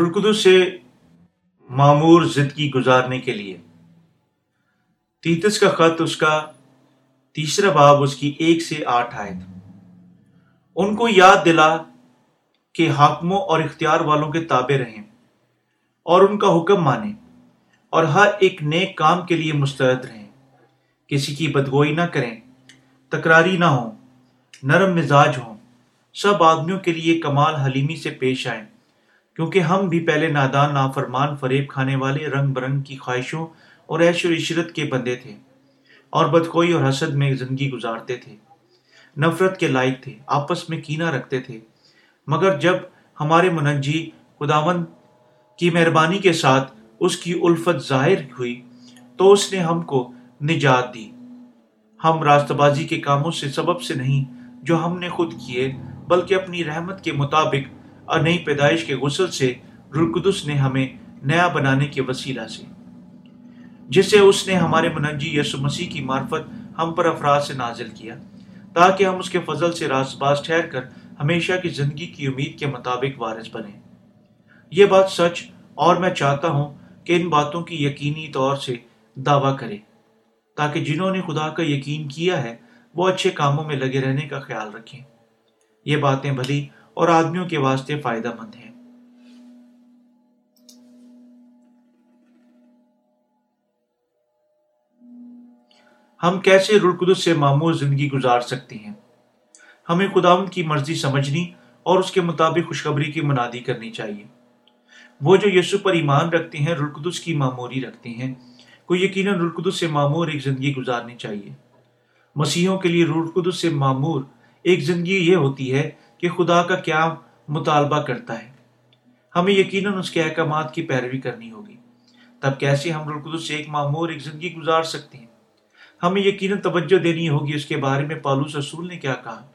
رلقدس سے معمور زندگی گزارنے کے لیے۔ تیتس کا خط اس کا تیسرا باب اس کی ایک سے آٹھ آئے ان کو یاد دلا کہ حاکموں اور اختیار والوں کے تابع رہیں اور ان کا حکم مانیں اور ہر ایک نیک کام کے لیے مستعد رہیں۔ کسی کی بدگوئی نہ کریں، تکراری نہ ہوں، نرم مزاج ہوں، سب آدمیوں کے لیے کمال حلیمی سے پیش آئیں۔ کیونکہ ہم بھی پہلے نادان، نافرمان، فریب کھانے والے رنگ برنگ کی خواہشوں اور عیش و عشرت کے بندے تھے اور بدخوئی اور حسد میں زندگی گزارتے تھے۔ نفرت کے لائق تھے، آپس میں کینہ رکھتے تھے۔ مگر جب ہمارے منجی خداون کی مہربانی کے ساتھ اس کی الفت ظاہر ہوئی تو اس نے ہم کو نجات دی۔ ہم راستہ بازی کے کاموں سے سبب سے نہیں جو ہم نے خود کیے، بلکہ اپنی رحمت کے مطابق اور نئی پیدائش کے غسل سے رلقدس نے ہمیں نیا بنانے کے وسیلہ سے جسے اس نے ہمارے منجی یسو مسیح کی معرفت ہم پر افراد سے نازل کیا، تاکہ ہم اس کے فضل سے راست باز ٹھہر کر ہمیشہ کی زندگی کی امید کے مطابق وارث بنے یہ بات سچ اور میں چاہتا ہوں کہ ان باتوں کی یقینی طور سے دعویٰ کرے تاکہ جنہوں نے خدا کا یقین کیا ہے، وہ اچھے کاموں میں لگے رہنے کا خیال رکھیں۔ یہ باتیں بھلی اور آدمیوں کے واسطے فائدہ مند ہیں۔ ہم کیسے رلقدس سے معمول زندگی گزار سکتے ہیں؟ ہمیں خداون کی مرضی سمجھنی اور اس کے مطابق خوشخبری کی منادی کرنی چاہیے۔ وہ جو یسو پر ایمان رکھتے ہیں رلقدس کی معموری رکھتے ہیں۔ کو یقیناً رلقدس سے معمور ایک زندگی گزارنی چاہیے۔ مسیحوں کے لیے رلقدس سے معمور ایک زندگی یہ ہوتی ہے کہ خدا کا کیا مطالبہ کرتا ہے۔ ہمیں یقیناً اس کے احکامات کی پیروی کرنی ہوگی۔ تب کیسے ہم رلقدس سے ایک معمور، ایک زندگی گزار سکتے ہیں؟ ہمیں یقیناً توجہ دینی ہوگی اس کے بارے میں پالوس رسول نے کیا کہا۔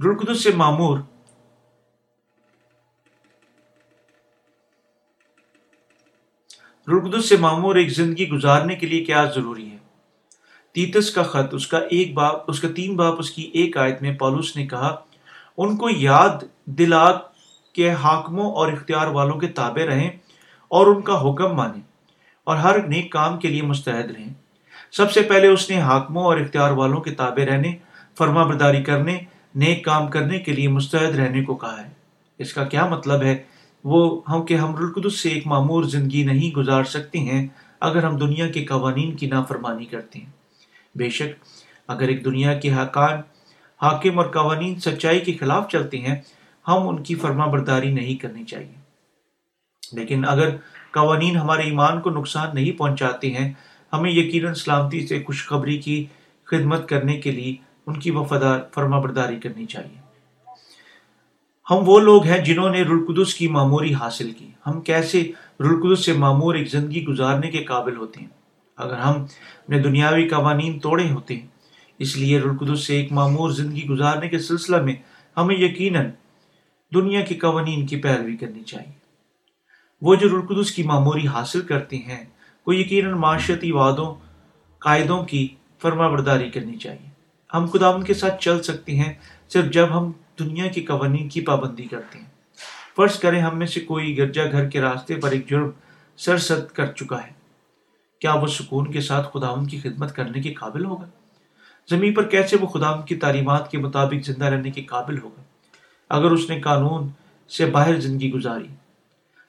رلقدس سے معمور۔ رلقدس سے معمور ایک زندگی گزارنے کے لیے کیا ضروری ہے؟ تیتس کا خط، اس کا ایک باپ، اس کا تین باپ، اس کی ایک آیت میں پالوس نے کہا ان کو یاد دلا کے حاکموں اور اختیار والوں کے تابع رہیں اور ان کا حکم مانیں اور ہر نیک کام کے لیے مستعد رہیں۔ سب سے پہلے اس نے حاکموں اور اختیار والوں کے تابع رہنے، فرما برداری کرنے، نیک کام کرنے کے لیے مستعد رہنے کو کہا ہے۔ اس کا کیا مطلب ہے؟ وہ ہم کہ ہم رلقدس سے ایک معمور زندگی نہیں گزار سکتے ہیں اگر ہم دنیا کے قوانین کی نافرمانی کرتے ہیں۔ بے شک، اگر ایک دنیا کے حقان حاکم اور قوانین سچائی کے خلاف چلتے ہیں، ہم ان کی فرما برداری نہیں کرنی چاہیے۔ لیکن اگر قوانین ہمارے ایمان کو نقصان نہیں پہنچاتے ہیں، ہمیں یقیناً سلامتی سے خوشخبری کی خدمت کرنے کے لیے ان کی وفادار فرما برداری کرنی چاہیے۔ ہم وہ لوگ ہیں جنہوں نے رلقدس کی معموری حاصل کی۔ ہم کیسے رلقدس سے معمور ایک زندگی گزارنے کے قابل ہوتے ہیں؟ اگر ہم اپنے دنیاوی قوانین توڑے ہوتے ہیں اس لیے رلقدس سے ایک معمور زندگی گزارنے کے سلسلہ میں ہمیں یقیناً دنیا کے قوانین کی پیروی کرنی چاہیے۔ وہ جو رلقدس کی معموری حاصل کرتے ہیں کو یقیناً معاشرتی وعدوں قاعدوں کی فرما برداری کرنی چاہیے۔ ہم خدا ان کے ساتھ چل سکتے ہیں صرف جب ہم دنیا کی قوانین کی پابندی کرتے ہیں۔ فرض کریں ہم میں سے کوئی گرجا گھر کے راستے پر ایک جرم سرسد کر چکا ہے۔ کیا وہ سکون کے ساتھ خدا ان کی خدمت کرنے کے قابل ہوگا؟ زمین پر کیسے وہ خدا کی تعلیمات کے مطابق زندہ رہنے کے قابل ہوگا اگر اس نے قانون سے باہر زندگی گزاری،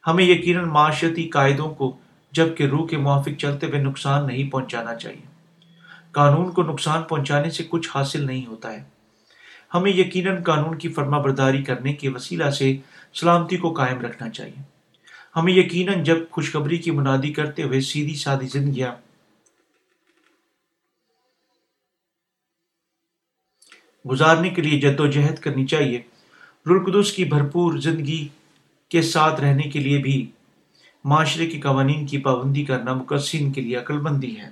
ہمیں یقیناً معاشرتی قاعدوں کو، جبکہ روح کے موافق چلتے ہوئے نقصان نہیں پہنچانا چاہیے۔ قانون کو نقصان پہنچانے سے کچھ حاصل نہیں ہوتا ہے۔ ہمیں یقیناً قانون کی فرما برداری کرنے کے وسیلہ سے سلامتی کو قائم رکھنا چاہیے۔ ہمیں یقیناً جب خوشخبری کی منادی کرتے ہوئے سیدھی سادی زندگیاں گزارنے کے لیے جد و جہد کرنی چاہیے۔ رلقدس کی بھرپور زندگی کے ساتھ رہنے کے لیے بھی معاشرے کے قوانین کی پابندی کرنا مقصین کے لیے عقل بندی ہے۔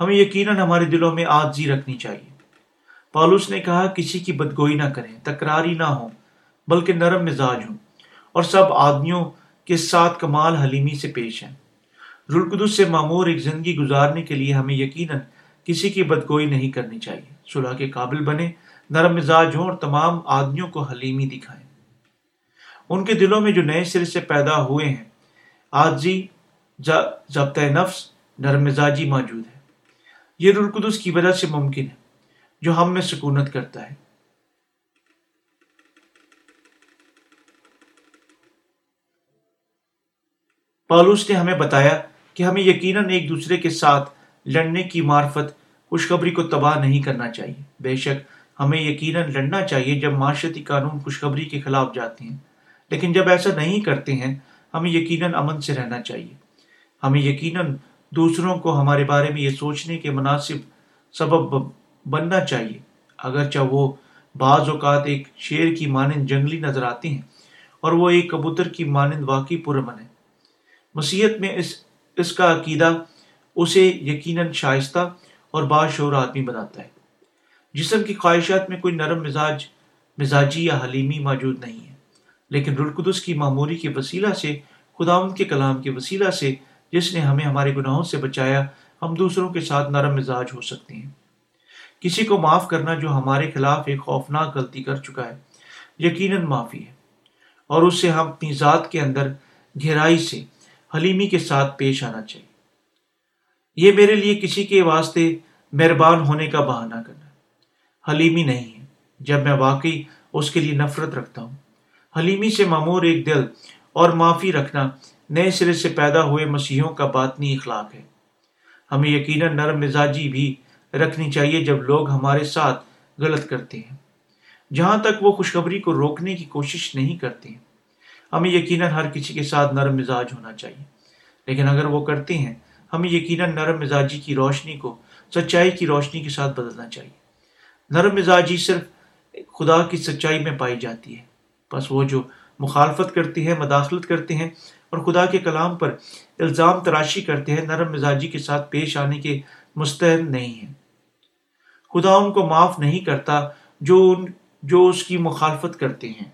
ہمیں یقیناً ہمارے دلوں میں آجزی رکھنی چاہیے۔ پالوس نے کہا، کسی کی بدگوئی نہ کریں، تکراری نہ ہو بلکہ نرم مزاج ہوں۔ اور سب آدمیوں کے ساتھ کمال حلیمی سے پیش ہیں۔ رلقدس سے معمور ایک زندگی گزارنے کے لیے ہمیں یقیناً کسی کی بدگوئی نہیں کرنی چاہیے۔ صلح کے قابل بنے، نرم مزاج ہوں اور تمام آدمیوں کو حلیمی دکھائیں۔ ان کے دلوں میں جو نئے سرے سے پیدا ہوئے ہیں آجی ضبطۂ نفس، نرم مزاجی موجود ہے یہ رلقدس کی وجہ سے ممکن ہے، جو ہم میں سکونت کرتا ہے۔ پالوس نے ہمیں بتایا کہ ہمیں یقیناً ایک دوسرے کے ساتھ لڑنے کی معرفت خوشخبری کو تباہ نہیں کرنا چاہیے۔ بے شک ہمیں یقیناً لڑنا چاہیے جب معاشرتی قانون خوشخبری کے خلاف جاتے ہیں۔ لیکن جب ایسا نہیں کرتے ہیں، ہمیں یقیناً امن سے رہنا چاہیے۔ ہمیں یقیناً دوسروں کو ہمارے بارے میں یہ سوچنے کے مناسب سبب بننا چاہیے۔ اگرچہ وہ بعض اوقات ایک شیر کی مانند جنگلی نظر آتے ہیں اور وہ ایک کبوتر کی مانند واقعی پرمن ہے مسیحت میں اس اس کا عقیدہ، اسے یقیناً شائستہ اور باشعور آدمی بناتا ہے۔ جسم کی خواہشات میں کوئی نرم مزاج، مزاجی یا حلیمی موجود نہیں ہے، لیکن رلقدس کی معمولی کے وسیلہ سے خداون کے کلام کے وسیلہ سے، جس نے ہمیں ہمارے گناہوں سے بچایا، ہم دوسروں کے ساتھ نرم مزاج ہو سکتے ہیں۔ کسی کو معاف کرنا جو ہمارے خلاف ایک خوفناک غلطی کر چکا ہے، یقیناً معافی ہے۔ اور اس سے ہم اپنی ذات کے اندر گہرائی سے، حلیمی کے ساتھ پیش آنا چاہیے۔ یہ میرے لیے کسی کے واسطے مہربان ہونے کا بہانہ کرنا حلیمی نہیں ہے۔ جب میں واقعی اس کے لیے نفرت رکھتا ہوں، حلیمی سے معمور ایک دل اور معافی رکھنا نئے سرے سے پیدا ہوئے مسیحوں کا باطنی اخلاق ہے۔ ہمیں یقیناً نرم مزاجی بھی رکھنی چاہیے جب لوگ ہمارے ساتھ غلط کرتے ہیں۔ جہاں تک وہ خوشخبری کو روکنے کی کوشش نہیں کرتے ہیں، ہمیں یقیناً ہر کسی کے ساتھ نرم مزاج ہونا چاہیے۔ لیکن اگر وہ کرتے ہیں ہمیں یقیناً نرم مزاجی کی روشنی کو، سچائی کی روشنی کے ساتھ بدلنا چاہیے۔ نرم مزاجی صرف خدا کی سچائی میں پائی جاتی ہے۔ بس وہ جو مخالفت کرتے ہیں مداخلت کرتے ہیں اور خدا کے کلام پر الزام تراشی کرتے ہیں، نرم مزاجی کے ساتھ پیش آنے کے مستحد نہیں ہیں۔ خدا ان کو معاف نہیں کرتا جو ان، جو اس کی مخالفت کرتے ہیں۔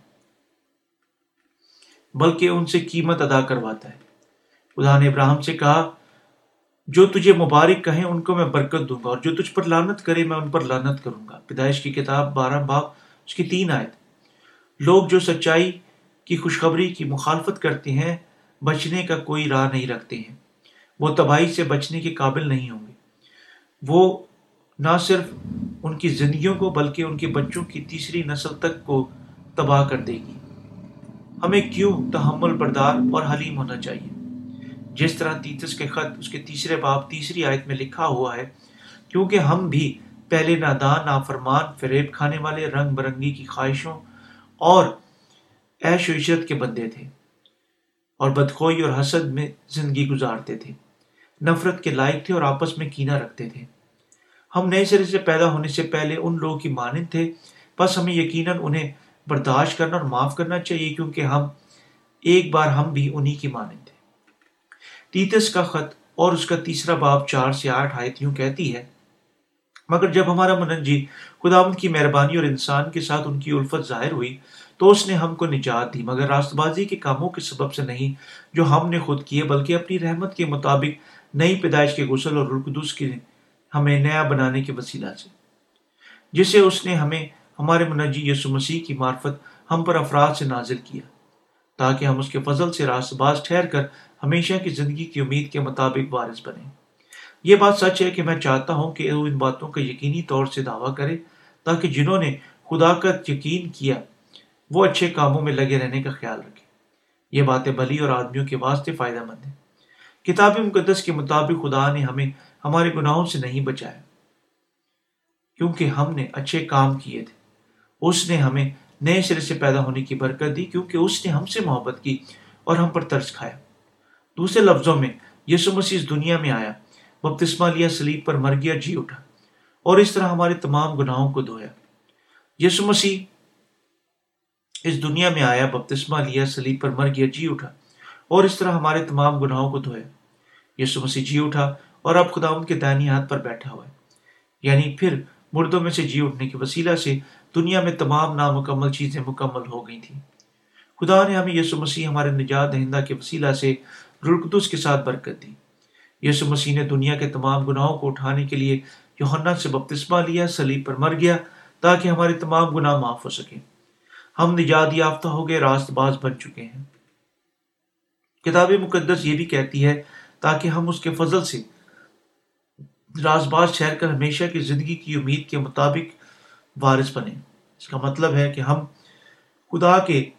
بلکہ ان سے قیمت ادا کرواتا ہے۔ خدا نے ابراہم سے کہا جو تجھے مبارک کہیں ان کو میں برکت دوں گا اور جو تجھ پر لانت کرے میں ان پر لانت کروں گا۔ پیدائش کی کتاب بارہ باپ اس کی تین آیت۔ لوگ جو سچائی کی خوشخبری کی مخالفت کرتے ہیں، بچنے کا کوئی راہ نہیں رکھتے ہیں۔ وہ تباہی سے بچنے کے قابل نہیں ہوں گے۔ وہ نہ صرف ان کی زندگیوں کو، بلکہ ان کے بچوں کی تیسری نسل تک کو تباہ کر دے گی۔ ہمیں کیوں تحمل بردار اور حلیم ہونا چاہیے؟ جس طرح تیتس کے خط اس کے تیسرے باپ تیسری آیت میں لکھا ہوا ہے، کیونکہ ہم بھی پہلے نادان، نافرمان، فریب کھانے والے، رنگ برنگی کی خواہشوں اور عیش و عشرت کے بندے تھے اور بدخوئی اور حسد میں زندگی گزارتے تھے، نفرت کے لائق تھے اور آپس میں کینہ رکھتے تھے۔ ہم نئے سرے سے پیدا ہونے سے پہلے ان لوگوں کی مانند تھے۔ بس ہمیں یقیناً انہیں برداشت کرنا اور معاف کرنا چاہیے، کیونکہ ہم ایک بار ہم بھی انہی کی مانند تھے۔ تیتس کا خط اور اس کا تیسرا باب چار سے آٹھ آیت یوں کہتی ہے، مگر جب ہمارا منجی خدا ان کی مہربانی اور انسان کے ساتھ ان کی الفت ظاہر ہوئی تو اس نے ہم کو نجات دی، مگر راست بازی کے کاموں کے سبب سے نہیں جو ہم نے خود کیے، بلکہ اپنی رحمت کے مطابق نئی پیدائش کے غسل اور رلقدس کے ہمیں نیا بنانے کے وسیلہ سے، جسے اس نے ہمیں، ہمارے منجی یسو مسیح کی معرفت ہم پر افراد سے نازل کیا، تاکہ ہم اس کے فضل سے راست باز ٹھہر کر ہمیشہ کی زندگی کی امید کے مطابق وارث بنے۔ یہ بات سچ ہے کہ میں چاہتا ہوں کہ وہ ان باتوں کا یقینی طور سے دعویٰ کرے تاکہ جنہوں نے خدا کا یقین کیا، وہ اچھے کاموں میں لگے رہنے کا خیال رکھے۔ یہ باتیں بلی اور آدمیوں کے واسطے فائدہ مند ہیں۔ کتاب مقدس کے مطابق خدا نے ہمیں ہمارے گناہوں سے نہیں بچایا، کیونکہ ہم نے اچھے کام کیے تھے۔ اس نے ہمیں نئے سرے سے پیدا ہونے کی برکت دی، کیونکہ اس نے ہم سے محبت کی اور ہم پر ترس کھایا۔ دوسرے لفظوں میں یسو مسیح اس دنیا میں آیا، بپتسمہ لیا، سلیب پر مر گیا جی اٹھا، اور اس طرح ہمارے تمام گناہوں کو دھویا۔ یسو مسیح اس دنیا میں آیا، بپتسمہ لیا، سلیب پر مر گیا جی اٹھا، اور اس طرح ہمارے تمام گناہوں کو دھویا۔ یسو مسیح جی اٹھا، اور اب خدا ان کے دائنی ہاتھ پر بیٹھا ہوا ہے۔ یعنی پھر مردوں میں سے جی اٹھنے کے وسیلہ سے دنیا میں تمام نامکمل چیزیں مکمل ہو گئی تھیں۔ خدا نے ہمیں یسو مسیح ہمارے نجات دہندہ کے وسیلہ سے رلقدس کے ساتھ برکت دی۔ یسو مسیح نے دنیا کے تمام گناہوں کو اٹھانے کے لیے یوحنا سے بپتسمہ لیا سلیب پر مر گیا تاکہ ہمارے تمام گناہ معاف ہو سکیں۔ ہم نجات یافتہ ہو گئے، راست باز بن چکے ہیں۔ کتاب مقدس یہ بھی کہتی ہے، تاکہ ہم اس کے فضل سے راز باز ٹھہر کر ہمیشہ کی زندگی کی امید کے مطابق وارث بنے اس کا مطلب ہے کہ ہم خدا کے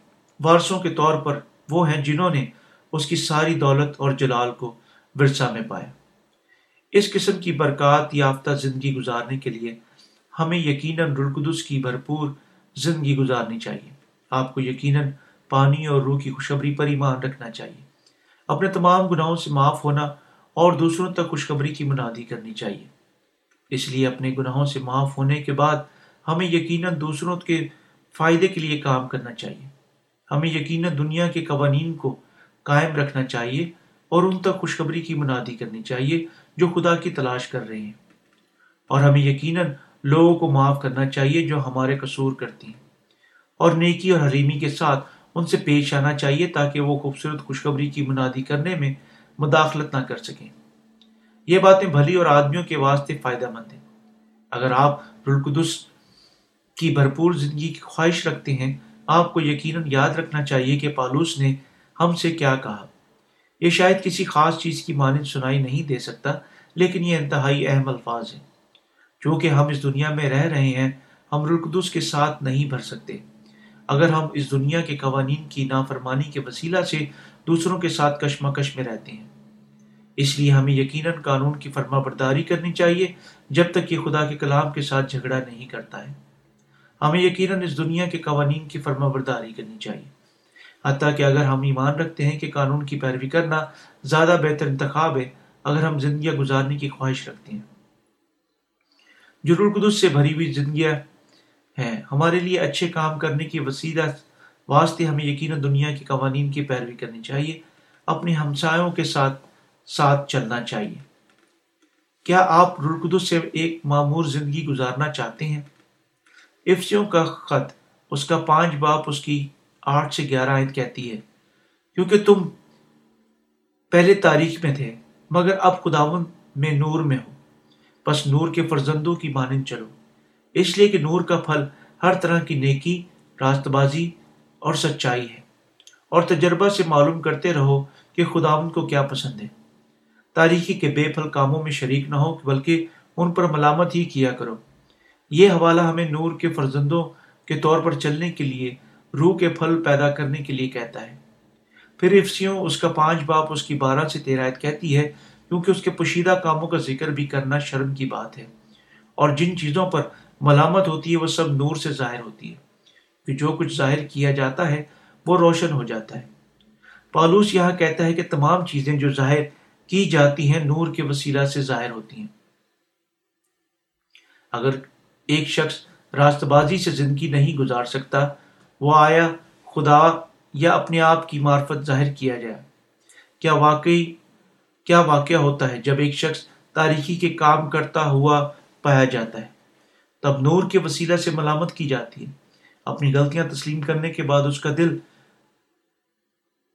وارثوں کے طور پر وہ ہیں جنہوں نے اس کی ساری دولت اور جلال کو ورثہ میں پایا۔ اس قسم کی برکات یافتہ زندگی گزارنے کے لیے ہمیں یقیناً رلقدس کی بھرپور زندگی گزارنی چاہیے۔ آپ کو یقیناً پانی اور روح کی خوشخبری پر ایمان رکھنا چاہیے۔ اپنے تمام گناہوں سے معاف ہونا اور دوسروں تک خوشخبری کی منادی کرنی چاہیے۔ اس لیے اپنے گناہوں سے معاف ہونے کے بعد ہمیں یقیناً دوسروں کے فائدے کے لیے کام کرنا چاہیے۔ ہمیں یقیناً دنیا کے قوانین کو قائم رکھنا چاہیے اور ان تک خوشخبری کی منادی کرنی چاہیے جو خدا کی تلاش کر رہے ہیں۔ اور ہمیں یقیناً لوگوں کو معاف کرنا چاہیے جو ہمارے قصور کرتی ہیں۔ اور نیکی اور حریمی کے ساتھ ان سے پیش آنا چاہیے تاکہ وہ خوبصورت خوشخبری کی منادی کرنے میں مداخلت نہ کر سکیں۔ یہ باتیں بھلی اور آدمیوں کے واسطے فائدہ مند ہیں۔ اگر آپ رلقدس کی بھرپور زندگی کی خواہش رکھتے ہیں، آپ کو یقیناً یاد رکھنا چاہیے کہ پالوس نے ہم سے کیا کہا؟ یہ شاید کسی خاص چیز کی مانند سنائی نہیں دے سکتا، لیکن یہ انتہائی اہم الفاظ ہیں۔ چونکہ ہم اس دنیا میں رہ رہے ہیں، ہم رلقدس کے ساتھ نہیں بھر سکتے۔ اگر ہم اس دنیا کے قوانین کی نافرمانی کے وسیلہ سے دوسروں کے ساتھ کشمکش میں رہتے ہیں۔ اس لیے ہمیں یقیناً قانون کی فرما برداری کرنی چاہیے، جب تک کہ خدا کے کلام کے ساتھ جھگڑا نہیں کرتا ہے۔ ہمیں یقیناً اس دنیا کے قوانین کی فرما برداری کرنی چاہیے۔ حتیٰ کہ اگر ہم ایمان رکھتے ہیں کہ قانون کی پیروی کرنا زیادہ بہتر انتخاب ہے، اگر ہم زندگیاں گزارنے کی خواہش رکھتے ہیں۔ جرور قدس سے بھری ہوئی زندگیاں ہیں۔ ہمارے لیے اچھے کام کرنے کی وسیلہ واسطے ہمیں یقیناً دنیا کے قوانین کی پیروی کرنی چاہیے۔ اپنے ہمسایوں کے ساتھ ساتھ چلنا چاہیے۔ کیا آپ رلقدس سے ایک معمور زندگی گزارنا چاہتے ہیں؟ افسیوں کا خط، اس کا پانچ باپ، اس کی آٹھ سے گیارہ آیت کہتی ہے، کیونکہ تم پہلے تاریخ میں تھے، مگر اب خداون میں نور میں ہو۔ بس نور کے فرزندوں کی مانند چلو۔ اس لیے کہ نور کا پھل ہر طرح کی نیکی راست بازی اور سچائی ہے۔ اور تجربہ سے معلوم کرتے رہو کہ خداون کو کیا پسند ہے۔ تاریخی کے بے پھل کاموں میں شریک نہ ہو، بلکہ ان پر ملامت ہی کیا کرو۔ یہ حوالہ ہمیں نور کے فرزندوں کے طور پر چلنے کے لیے روح کے پھل پیدا کرنے کے لیے کہتا ہے۔ پھر افسیوں اس کا پانچ باپ اس کی بارہ سے تیرائت کہتی ہے، کیونکہ اس کے پوشیدہ کاموں کا ذکر بھی کرنا شرم کی بات ہے۔ اور جن چیزوں پر ملامت ہوتی ہے، وہ سب نور سے ظاہر ہوتی ہے۔ کہ جو کچھ ظاہر کیا جاتا ہے، وہ روشن ہو جاتا ہے۔ پالوس یہاں کہتا ہے کہ تمام چیزیں جو ظاہر کی جاتی ہیں، نور کے وسیلہ سے ظاہر ہوتی ہیں۔ اگر ایک شخص راست بازی سے زندگی نہیں گزار سکتا وہ آیا، خدا یا اپنے آپ کی معرفت ظاہر کیا جائے۔ کیا واقعی، کیا واقعہ ہوتا ہے جب ایک شخص تاریخی کے کام کرتا ہوا پایا جاتا ہے؟ تب نور کے وسیلہ سے ملامت کی جاتی ہے۔ اپنی غلطیاں تسلیم کرنے کے بعد اس کا دل،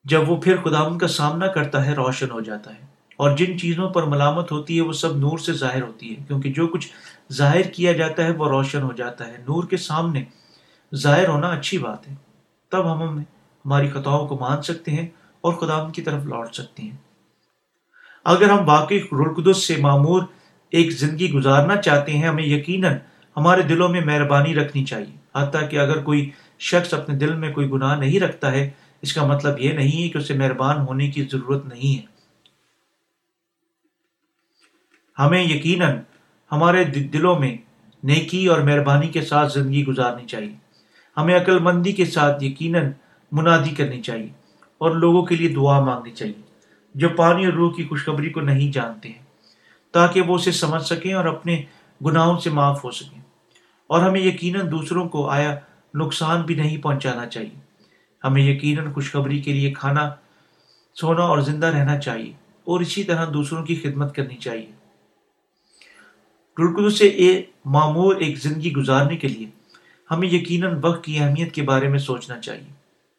جب وہ پھر خدا کا سامنا کرتا ہے، روشن ہو جاتا ہے۔ اور جن چیزوں پر ملامت ہوتی ہے، وہ سب نور سے ظاہر ہوتی ہے کیونکہ جو کچھ ظاہر کیا جاتا ہے، وہ روشن ہو جاتا ہے۔ نور کے سامنے ظاہر ہونا اچھی بات ہے۔ تب ہم ہماری خطاؤں کو مان سکتے ہیں اور خدا کی طرف لوٹ سکتے ہیں۔ اگر ہم واقعی رلقدس سے معمور ایک زندگی گزارنا چاہتے ہیں، ہمیں یقیناً ہمارے دلوں میں مہربانی رکھنی چاہیے۔ حتیٰ کہ اگر کوئی شخص اپنے دل میں کوئی گناہ نہیں رکھتا ہے، اس کا مطلب یہ نہیں ہے کہ اسے مہربان ہونے کی ضرورت نہیں ہے۔ ہمیں یقیناً ہمارے دلوں میں نیکی اور مہربانی کے ساتھ زندگی گزارنی چاہیے۔ ہمیں عقل مندی کے ساتھ یقیناً منادی کرنی چاہیے اور لوگوں کے لیے دعا مانگنی چاہیے جو پانی اور روح کی خوشخبری کو نہیں جانتے ہیں، تاکہ وہ اسے سمجھ سکیں اور اپنے گناہوں سے معاف ہو سکیں۔ اور ہمیں یقیناً دوسروں کو آیا نقصان بھی نہیں پہنچانا چاہیے۔ ہمیں یقیناً خوشخبری کے لیے کھانا، سونا اور زندہ رہنا چاہیے اور اسی طرح دوسروں کی خدمت کرنی چاہیے۔ سے ایک معمور ایک زندگی گزارنے کے لیے ہمیں یقیناً وقت کی اہمیت کے بارے میں سوچنا چاہیے۔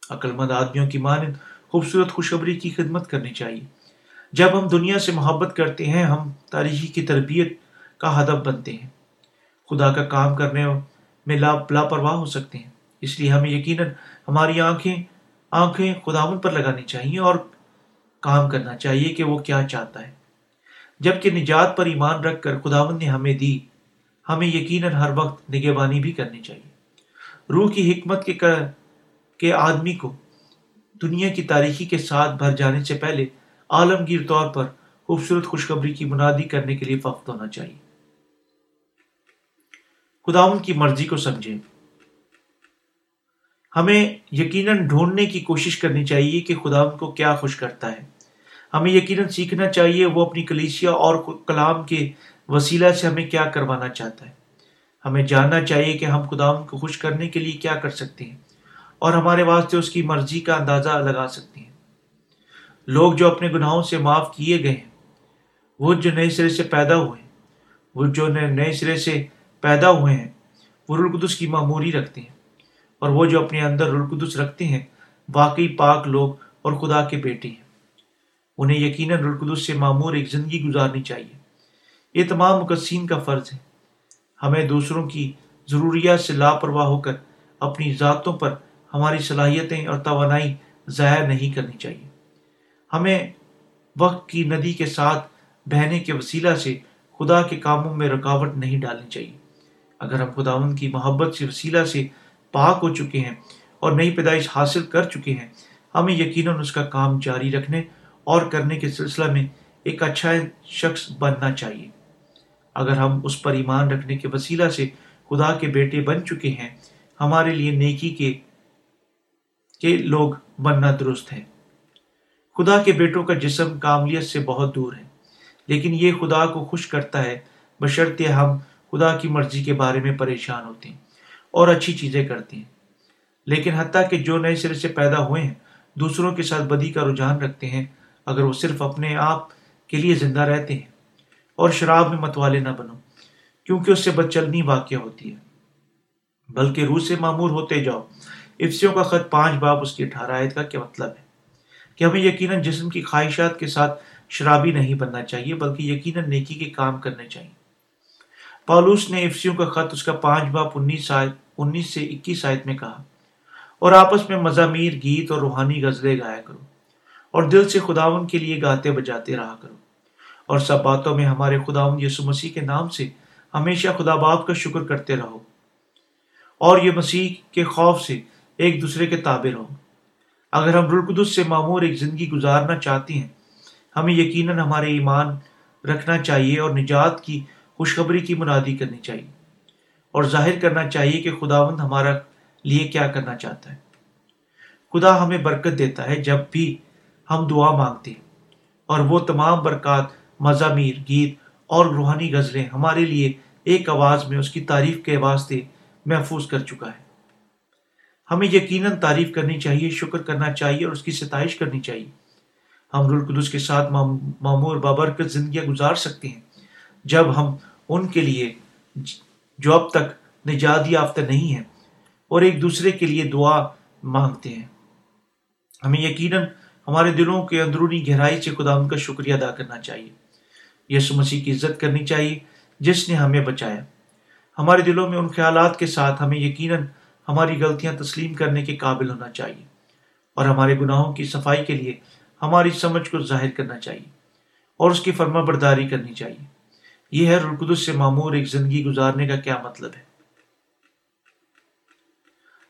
عقل مند آدمیوں کی مانند خوبصورت خوشخبری کی خدمت کرنی چاہیے۔ جب ہم دنیا سے محبت کرتے ہیں، ہم تاریخی کی تربیت کا ہدف بنتے ہیں۔ خدا کا کام کرنے میں لاپرواہ ہو سکتے ہیں۔ اس لیے ہمیں یقیناً ہماری آنکھیں آنکھیں خداون پر لگانی چاہیے اور کام کرنا چاہیے کہ وہ کیا چاہتا ہے۔ جبکہ نجات پر ایمان رکھ کر خداون نے ہمیں دی، ہمیں یقیناً ہر وقت نگہبانی بھی کرنی چاہیے۔ روح کی حکمت کے کہ آدمی کو دنیا کی تاریخی کے ساتھ بھر جانے سے پہلے عالمگیر طور پر خوبصورت خوشخبری کی منادی کرنے کے لیے وقت ہونا چاہیے۔ خداون کی مرضی کو سمجھیں۔ ہمیں یقیناً ڈھونڈنے کی کوشش کرنی چاہیے کہ خداون کو کیا خوش کرتا ہے۔ ہمیں یقیناً سیکھنا چاہیے وہ اپنی کلیسیا اور کلام کے وسیلہ سے ہمیں کیا کروانا چاہتا ہے۔ ہمیں جاننا چاہیے کہ ہم خداون کو خوش کرنے کے لیے کیا کر سکتے ہیں اور ہمارے واسطے اس کی مرضی کا اندازہ لگا سکتے ہیں۔ لوگ جو اپنے گناہوں سے معاف کیے گئے ہیں، وہ جو نئے سرے سے پیدا ہوئے ہیں، وہ جو نئے سرے سے پیدا ہوئے ہیں، وہ رلقدس کی معموری رکھتے ہیں۔ اور وہ جو اپنے اندر رلقدس رکھتے ہیں، واقعی پاک لوگ اور خدا کے بیٹے ہیں۔ انہیں یقیناً رلقدس سے معمور ایک زندگی گزارنی چاہیے۔ یہ تمام مقصین کا فرض ہے۔ ہمیں دوسروں کی ضروریات سے لاپرواہ ہو کر اپنی ذاتوں پر ہماری صلاحیتیں اور توانائی ضائع نہیں کرنی چاہیے۔ ہمیں وقت کی ندی کے ساتھ بہنے کے وسیلہ سے خدا کے کاموں میں رکاوٹ نہیں ڈالنی چاہیے۔ اگر ہم خدا ان کی محبت سے وسیلہ سے پاک ہو چکے ہیں اور نئی پیدائش حاصل کر چکے ہیں، ہمیں یقیناً اس کا کام جاری رکھنے اور کرنے کے سلسلہ میں ایک اچھا شخص بننا چاہیے۔ اگر ہم اس پر ایمان رکھنے کے وسیلہ سے خدا کے بیٹے بن چکے ہیں، ہمارے لیے نیکی کے کہ لوگ بننا درست ہے خدا کے بیٹوں کا جسم کاملیت سے بہت دور ہے، لیکن یہ خدا کو خوش کرتا ہے۔ بشرطے ہم خدا کی مرضی کے بارے میں پریشان ہوتے ہیں اور اچھی چیزیں کرتے ہیں۔ لیکن حتیٰ کہ جو نئے سرے سے پیدا ہوئے ہیں، دوسروں کے ساتھ بدی کا رجحان رکھتے ہیں، اگر وہ صرف اپنے آپ کے لیے زندہ رہتے ہیں۔ اور شراب میں متوالے نہ بنو، کیونکہ اس سے بدچلنی واقع ہوتی ہے۔ بلکہ روح سے معمور ہوتے جاؤ۔ افسیوں کا خط پانچ باب اس کی اٹھارہ آیت کا کیا مطلب ہے؟ کہ ہمیں یقیناً جسم کی خواہشات کے ساتھ شرابی نہیں بننا چاہیے، بلکہ یقیناً نیکی کے کام کرنے چاہیے۔ پالوس نے افسیوں کا خط اس کا پانچ باپ انیس آیت، انیس سے اکیس آیت میں کہا، اور آپس میں مضامیر گیت اور روحانی غزلیں گایا کرو، اور دل سے خداون کے لیے گاتے بجاتے رہا کرو۔ اور سب باتوں میں ہمارے خداون یسو مسیح کے نام سے ہمیشہ خدا باپ کا شکر کرتے رہو۔ اور یہ مسیح کے خوف سے ایک دوسرے کے تابع رہو۔ اگر ہم رلقدس سے معمور ایک زندگی گزارنا چاہتے ہیں، ہمیں یقیناً ہمارے ایمان رکھنا چاہیے اور نجات کی خوشخبری کی منادی کرنی چاہیے۔ اور ظاہر کرنا چاہیے کہ خداوند ہمارا لیے کیا کرنا چاہتا ہے۔ خدا ہمیں برکت دیتا ہے جب بھی ہم دعا مانگتے ہیں اور وہ تمام برکات مضامیر، گیت اور روحانی غزلیں ہمارے لیے ایک آواز میں اس کی تعریف کے واسطے محفوظ کر چکا ہے۔ ہمیں یقیناً تعریف کرنی چاہیے، شکر کرنا چاہیے اور اس کی ستائش کرنی چاہیے۔ ہم رلقدس کے ساتھ معمور بابرکت زندگیاں گزار سکتے ہیں۔ جب ہم ان کے لیے جو اب تک نجات یافتہ نہیں ہیں اور ایک دوسرے کے لیے دعا مانگتے ہیں۔ ہمیں یقیناً ہمارے دلوں کے اندرونی گہرائی سے خدا ان کا شکریہ ادا کرنا چاہیے۔ یسو مسیح کی عزت کرنی چاہیے، جس نے ہمیں بچایا۔ ہمارے دلوں میں ان خیالات کے ساتھ ہمیں یقیناً ہماری غلطیاں تسلیم کرنے کے قابل ہونا چاہیے اور ہمارے گناہوں کی صفائی کے لیے ہماری سمجھ کو ظاہر کرنا چاہیے اور اس کی فرما برداری کرنی چاہیے۔ یہ ہے رلقدس سے معمور ایک زندگی گزارنے کا کیا مطلب ہے۔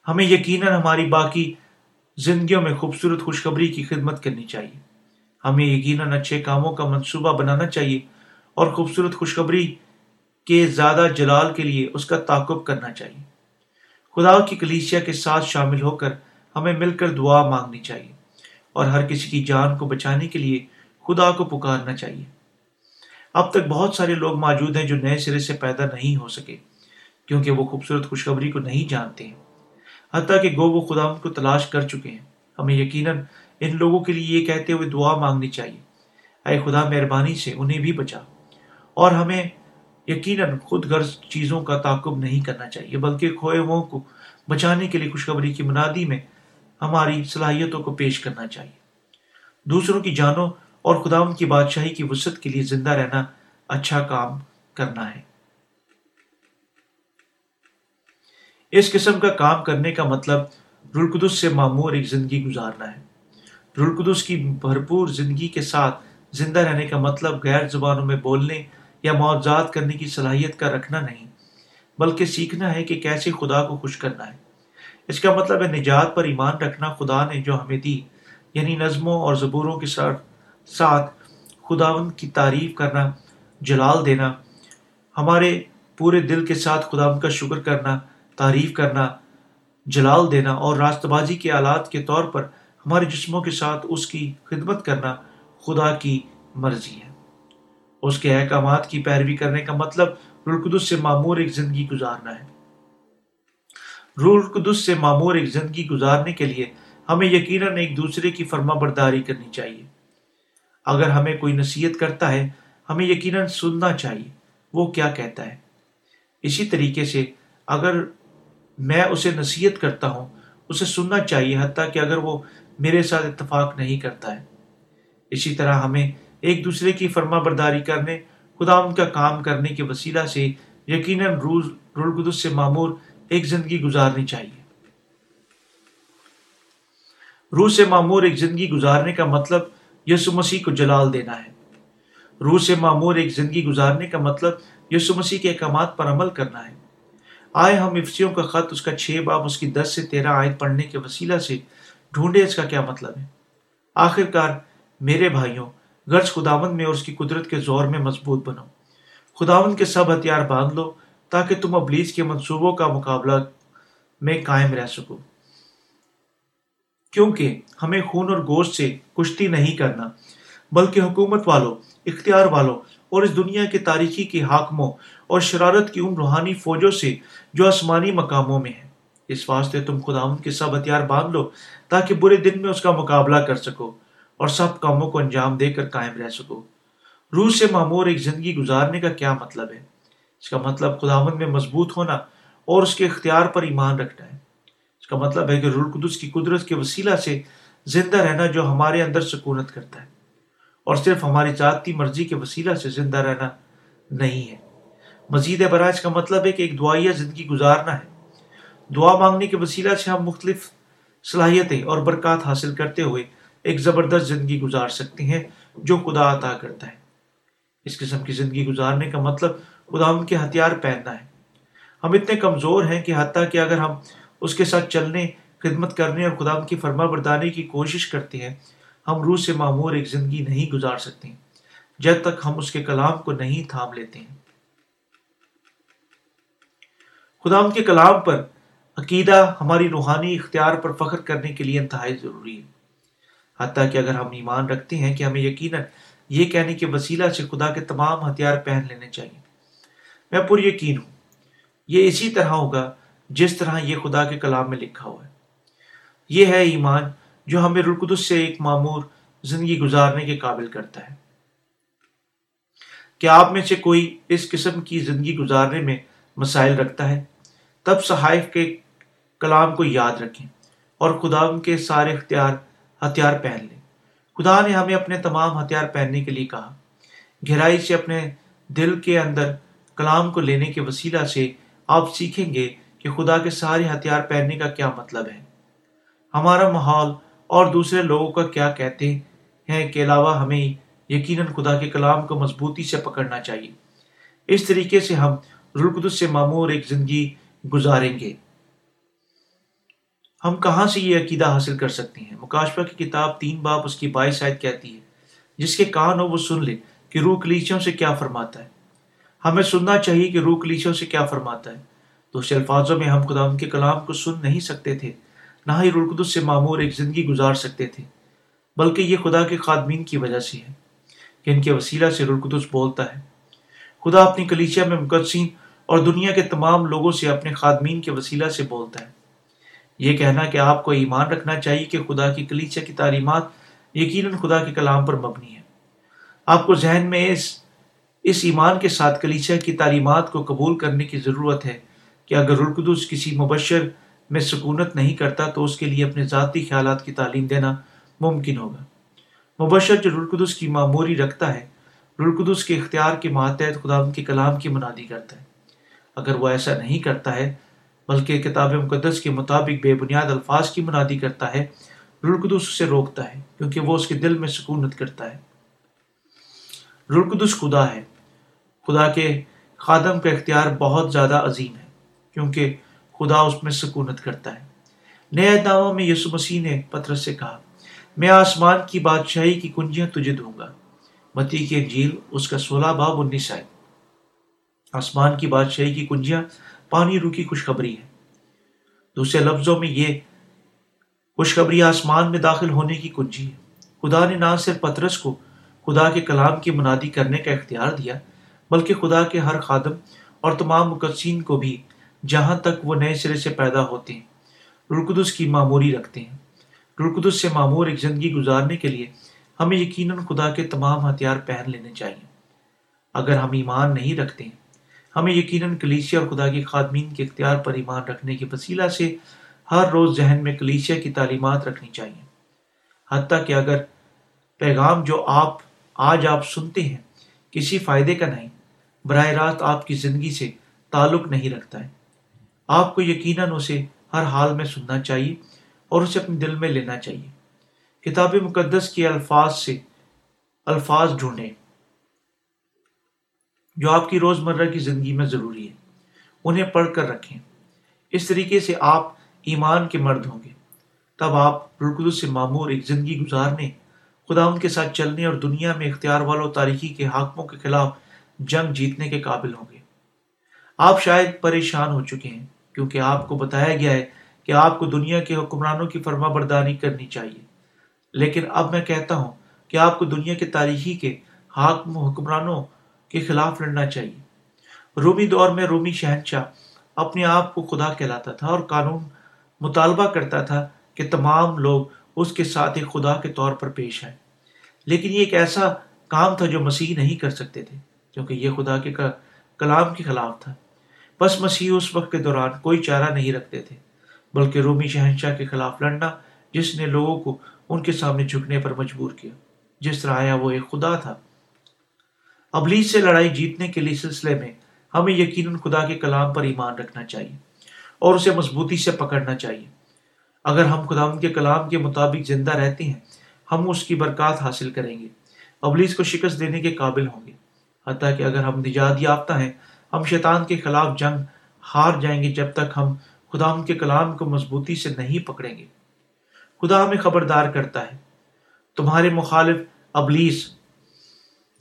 ہمیں یقیناً ہماری باقی زندگیوں میں خوبصورت خوشخبری کی خدمت کرنی چاہیے۔ ہمیں یقیناً اچھے کاموں کا منصوبہ بنانا چاہیے اور خوبصورت خوشخبری کے زیادہ جلال کے لیے اس کا تعقب کرنا چاہیے۔ خدا کی کلیسیا کے ساتھ شامل ہو کر ہمیں مل کر دعا مانگنی چاہیے اور ہر کسی کی جان کو بچانے کے لیے خدا کو پکارنا چاہیے۔ اب تک بہت سارے لوگ موجود ہیں جو نئے سرے سے پیدا نہیں ہو سکے کیونکہ وہ خوبصورت خوشخبری کو نہیں جانتے۔ ہیں حتیٰ کہ گو وہ خدا کو تلاش کر چکے ہیں۔ ہمیں یقیناً ان لوگوں کے لیے یہ کہتے ہوئے دعا مانگنی چاہیے۔ اے خدا، مہربانی سے انہیں بھی بچا۔ اور ہمیں یقیناً خود غرض چیزوں کا تعقب نہیں کرنا چاہیے، بلکہ کھوئے وہ کو بچانے کے لیے خوشخبری کی منادی میں ہماری صلاحیتوں کو پیش کرنا چاہیے۔ دوسروں کی جانوں اور خدا ان کی بادشاہی کی وسعت کے لیے زندہ رہنا اچھا کام کرنا ہے۔ اس قسم کا کام کرنے کا مطلب رلقدس سے معمور ایک زندگی گزارنا ہے۔ رلقدس کی بھرپور زندگی کے ساتھ زندہ رہنے کا مطلب غیر زبانوں میں بولنے یا معاوضات کرنے کی صلاحیت کا رکھنا نہیں، بلکہ سیکھنا ہے کہ کیسے خدا کو خوش کرنا ہے۔ اس کا مطلب ہے نجات پر ایمان رکھنا خدا نے جو ہمیں دی یعنی نظموں اور زبوروں کے ساتھ ساتھ خداون کی تعریف کرنا، جلال دینا، ہمارے پورے دل کے ساتھ خداون کا شکر کرنا، تعریف کرنا، جلال دینا اور راست بازی کے آلات کے طور پر ہمارے جسموں کے ساتھ اس کی خدمت کرنا خدا کی مرضی ہے۔ اس کے احکامات کی پیروی کرنے کا مطلب رلقدس سے معمور ایک زندگی گزارنا ہے۔ رلقدس سے معمور ایک زندگی گزارنے کے لیے ہمیں یقیناً ایک دوسرے کی فرما برداری کرنی چاہیے۔ اگر ہمیں کوئی نصیحت کرتا ہے، ہمیں یقیناً سننا چاہیے۔ وہ کیا کہتا ہے؟ اسی طریقے سے اگر میں اسے نصیحت کرتا ہوں، اسے سننا چاہیے، حتیٰ کہ اگر وہ میرے ساتھ اتفاق نہیں کرتا ہے۔ اسی طرح ہمیں ایک دوسرے کی فرما برداری کرنے، خدا ان کا کام کرنے کے وسیلہ سے یقیناً روز رلقدس سے معمور ایک زندگی گزارنی چاہیے۔ روح سے معمور ایک زندگی گزارنے کا مطلب یسو مسیح کو جلال دینا ہے۔ روح سے معمور ایک زندگی گزارنے کا مطلب یسو مسیح کے احکامات پر عمل کرنا ہے۔ آئے ہم افسیوں کا خط اس کا چھ باپ اس کی دس سے تیرہ آیت پڑھنے کے وسیلہ سے ڈھونڈے اس کا کیا مطلب ہے؟ آخر کار میرے بھائیوں، غرض خداون میں اور اس کی قدرت کے زور میں مضبوط بنو۔ خداون کے سب ہتھیار باندھ لو تاکہ تم ابلیس کے منصوبوں کا مقابلہ میں قائم رہ سکو۔ کیونکہ ہمیں خون اور گوشت سے کشتی نہیں کرنا، بلکہ حکومت والوں، اختیار والوں اور اس دنیا کے تاریخی کے حاکموں اور شرارت کی ان روحانی فوجوں سے جو آسمانی مقاموں میں ہیں۔ اس واسطے تم خداون کے سب ہتھیار باندھ لو تاکہ برے دن میں اس کا مقابلہ کر سکو اور سب کاموں کو انجام دے کر قائم رہ سکو۔ روح سے معمور ایک زندگی گزارنے کا کیا مطلب ہے؟ اس کا مطلب خداون میں مضبوط ہونا اور اس کے اختیار پر ایمان رکھنا ہے۔ اس کا مطلب ہے کہ رلقدس کی قدرت کے وسیلہ سے زندہ رہنا جو ہمارے اندر سکونت کرتا ہے۔ اور صرف ہماری ذاتی مرضی کے وسیلہ سے زندہ رہنا نہیں ہے۔ مزید برائے اس کا مطلب ہے کہ ایک دعائیا زندگی گزارنا ہے۔ دعا مانگنے کے وسیلہ سے ہم مختلف صلاحیتیں اور برکات حاصل کرتے ہوئے ایک زبردست زندگی گزار سکتے ہیں جو خدا عطا کرتا ہے۔ اس قسم کی زندگی گزارنے کا مطلب خدا ان کے ہتھیار پہننا ہے۔ ہم اتنے کمزور ہیں کہ حتیٰ کہ اگر ہم اس کے ساتھ چلنے، خدمت کرنے اور خدا کی فرما بردانے کی کوشش کرتے ہیں، ہم روح سے معمور ایک زندگی نہیں گزار سکتے۔ ہیں جب تک ہم اس کے کلام کو نہیں تھام لیتے ہیں۔ خدا ان کے کلام پر عقیدہ ہماری روحانی اختیار پر فخر کرنے کے لیے انتہائی ضروری ہے۔ حتیٰ کہ اگر ہم ایمان رکھتے ہیں کہ ہمیں یقیناً یہ کہنے کے وسیلہ سے خدا کے تمام ہتھیار پہن لینے چاہیے۔ میں پر یقین ہوں، یہ اسی طرح ہوگا جس طرح یہ خدا کے کلام میں لکھا ہوا ہے۔ یہ ہے ایمان جو ہمیں رلقدس سے ایک معمور زندگی گزارنے کے قابل کرتا ہے۔ کیا آپ میں سے کوئی اس قسم کی زندگی گزارنے میں مسائل رکھتا ہے؟ تب صحائف کے کلام کو یاد رکھیں اور خدا کے سارے اختیار، ہتھیار پہن لیں۔ خدا نے ہمیں اپنے تمام ہتھیار پہننے کے لیے کہا۔ گہرائی سے اپنے دل کے اندر کلام کو لینے کے وسیلہ سے آپ سیکھیں گے کہ خدا کے سارے ہتھیار پہننے کا کیا مطلب ہے۔ ہمارا ماحول اور دوسرے لوگوں کا کیا کہتے ہیں کے علاوہ ہمیں یقیناً خدا کے کلام کو مضبوطی سے پکڑنا چاہیے۔ اس طریقے سے ہم رلقدس سے معمور ایک زندگی گزاریں گے۔ ہم کہاں سے یہ عقیدہ حاصل کر سکتے ہیں؟ مکاشفہ کی کتاب تین باپ اس کی بائیس شاید کہتی ہے، جس کے کان ہو وہ سن لے کہ روح کلیچوں سے کیا فرماتا ہے۔ ہمیں سننا چاہیے کہ روح کلیچوں سے کیا فرماتا ہے۔ تو اس الفاظوں میں ہم خدا ان کے کلام کو سن نہیں سکتے تھے، نہ ہی رلقدس سے معمور ایک زندگی گزار سکتے تھے، بلکہ یہ خدا کے خادمین کی وجہ سے ہے کہ ان کے وسیلہ سے رلقدس بولتا ہے۔ خدا اپنی کلیچیا میں مقدسین اور دنیا کے تمام لوگوں سے اپنے خادمین کے وسیلہ سے بولتا ہے۔ یہ کہنا کہ آپ کو ایمان رکھنا چاہیے کہ خدا کی کلیچہ کی تعلیمات یقیناً خدا کے کلام پر مبنی ہے آپ کو ذہن میں اس اس ایمان کے ساتھ کلیچہ کی تعلیمات کو قبول کرنے کی ضرورت ہے کہ اگر رلقدس کسی مبشر میں سکونت نہیں کرتا تو اس کے لیے اپنے ذاتی خیالات کی تعلیم دینا ممکن ہوگا۔ مبشر جو رلقدس کی معموری رکھتا ہے رلقدس کے اختیار کے ماتحت خدا کے کلام کی منادی کرتا ہے۔ اگر وہ ایسا نہیں کرتا ہے بلکہ کتاب مقدس کے مطابق بے بنیاد الفاظ کی منادی کرتا ہے رلقدس اسے روکتا ہے، کیونکہ وہ اس کے دل میں سکونت کرتا ہے۔ رلقدس خدا ہے۔ خدا کے خادم کا اختیار بہت زیادہ عظیم ہے، کیونکہ خدا اس میں سکونت کرتا ہے۔ نئے دعووں میں یسو مسیح نے پترس سے کہا، میں آسمان کی بادشاہی کی کنجیاں تجھے دوں گا۔ متی کی انجیل اس کا سولہ باب انیس آئے۔ آسمان کی بادشاہی کی کنجیاں پانی رو کی خوشخبری ہے۔ دوسرے لفظوں میں یہ خوشخبری آسمان میں داخل ہونے کی کنجی ہے۔ خدا نے نہ صرف پترس کو خدا کے کلام کی منادی کرنے کا اختیار دیا، بلکہ خدا کے ہر خادم اور تمام مقدسین کو بھی جہاں تک وہ نئے سرے سے پیدا ہوتے ہیں رقدس کی معموری رکھتے ہیں۔ رقدس سے معمور ایک زندگی گزارنے کے لیے ہمیں یقیناً خدا کے تمام ہتھیار پہن لینے چاہیے۔ اگر ہم ایمان نہیں رکھتے ہیں ہمیں یقیناً کلیسیا اور خدا کی خادمین کے اختیار پر ایمان رکھنے کے وسیلہ سے ہر روز ذہن میں کلیسیا کی تعلیمات رکھنی چاہیے۔ حتیٰ کہ اگر پیغام جو آپ، آج آپ سنتے ہیں کسی فائدے کا نہیں، براہ راست آپ کی زندگی سے تعلق نہیں رکھتا ہے۔ آپ کو یقیناً اسے ہر حال میں سننا چاہیے اور اسے اپنے دل میں لینا چاہیے۔ کتاب مقدس کے الفاظ سے الفاظ ڈھونڈیں۔ جو آپ کی روزمرہ کی زندگی میں ضروری ہے، انہیں پڑھ کر رکھیں۔ اس طریقے سے آپ ایمان کے مرد ہوں گے۔ تب آپ رکدو سے معمور ایک زندگی گزارنے خدا ان کے ساتھ چلنے اور دنیا میں اختیار والوں تاریخی کے حاکموں کے خلاف جنگ جیتنے کے قابل ہوں گے۔ آپ شاید پریشان ہو چکے ہیں، کیونکہ آپ کو بتایا گیا ہے کہ آپ کو دنیا کے حکمرانوں کی فرما برداری کرنی چاہیے۔ لیکن اب میں کہتا ہوں کہ آپ کو دنیا کے تاریخی کے حاکم حکمرانوں کے خلاف لڑنا چاہیے۔ رومی دور میں رومی شہنشاہ اپنے آپ کو خدا کہلاتا تھا اور قانون مطالبہ کرتا تھا کہ تمام لوگ اس کے ساتھ ایک خدا کے طور پر پیش آئے لیکن یہ ایک ایسا کام تھا جو مسیح نہیں کر سکتے تھے، کیونکہ یہ خدا کے کلام کے خلاف تھا۔ بس مسیح اس وقت کے دوران کوئی چارہ نہیں رکھتے تھے، بلکہ رومی شہنشاہ کے خلاف لڑنا جس نے لوگوں کو ان کے سامنے جھکنے پر مجبور کیا، جس طرح آیا وہ ایک خدا تھا۔ ابلیس سے لڑائی جیتنے کے لیے سلسلے میں ہمیں یقیناً خدا کے کلام پر ایمان رکھنا چاہیے اور اسے مضبوطی سے پکڑنا چاہیے۔ اگر ہم خدا کے کلام کے مطابق زندہ رہتے ہیں، ہم اس کی برکات حاصل کریں گے۔ ابلیس کو شکست دینے کے قابل ہوں گے۔ حتیٰ کہ اگر ہم نجات یافتہ ہیں، ہم شیطان کے خلاف جنگ ہار جائیں گے جب تک ہم خدا ان کے کلام کو مضبوطی سے نہیں پکڑیں گے۔ خدا ہمیں خبردار کرتا ہے۔ تمہارے مخالف ابلیس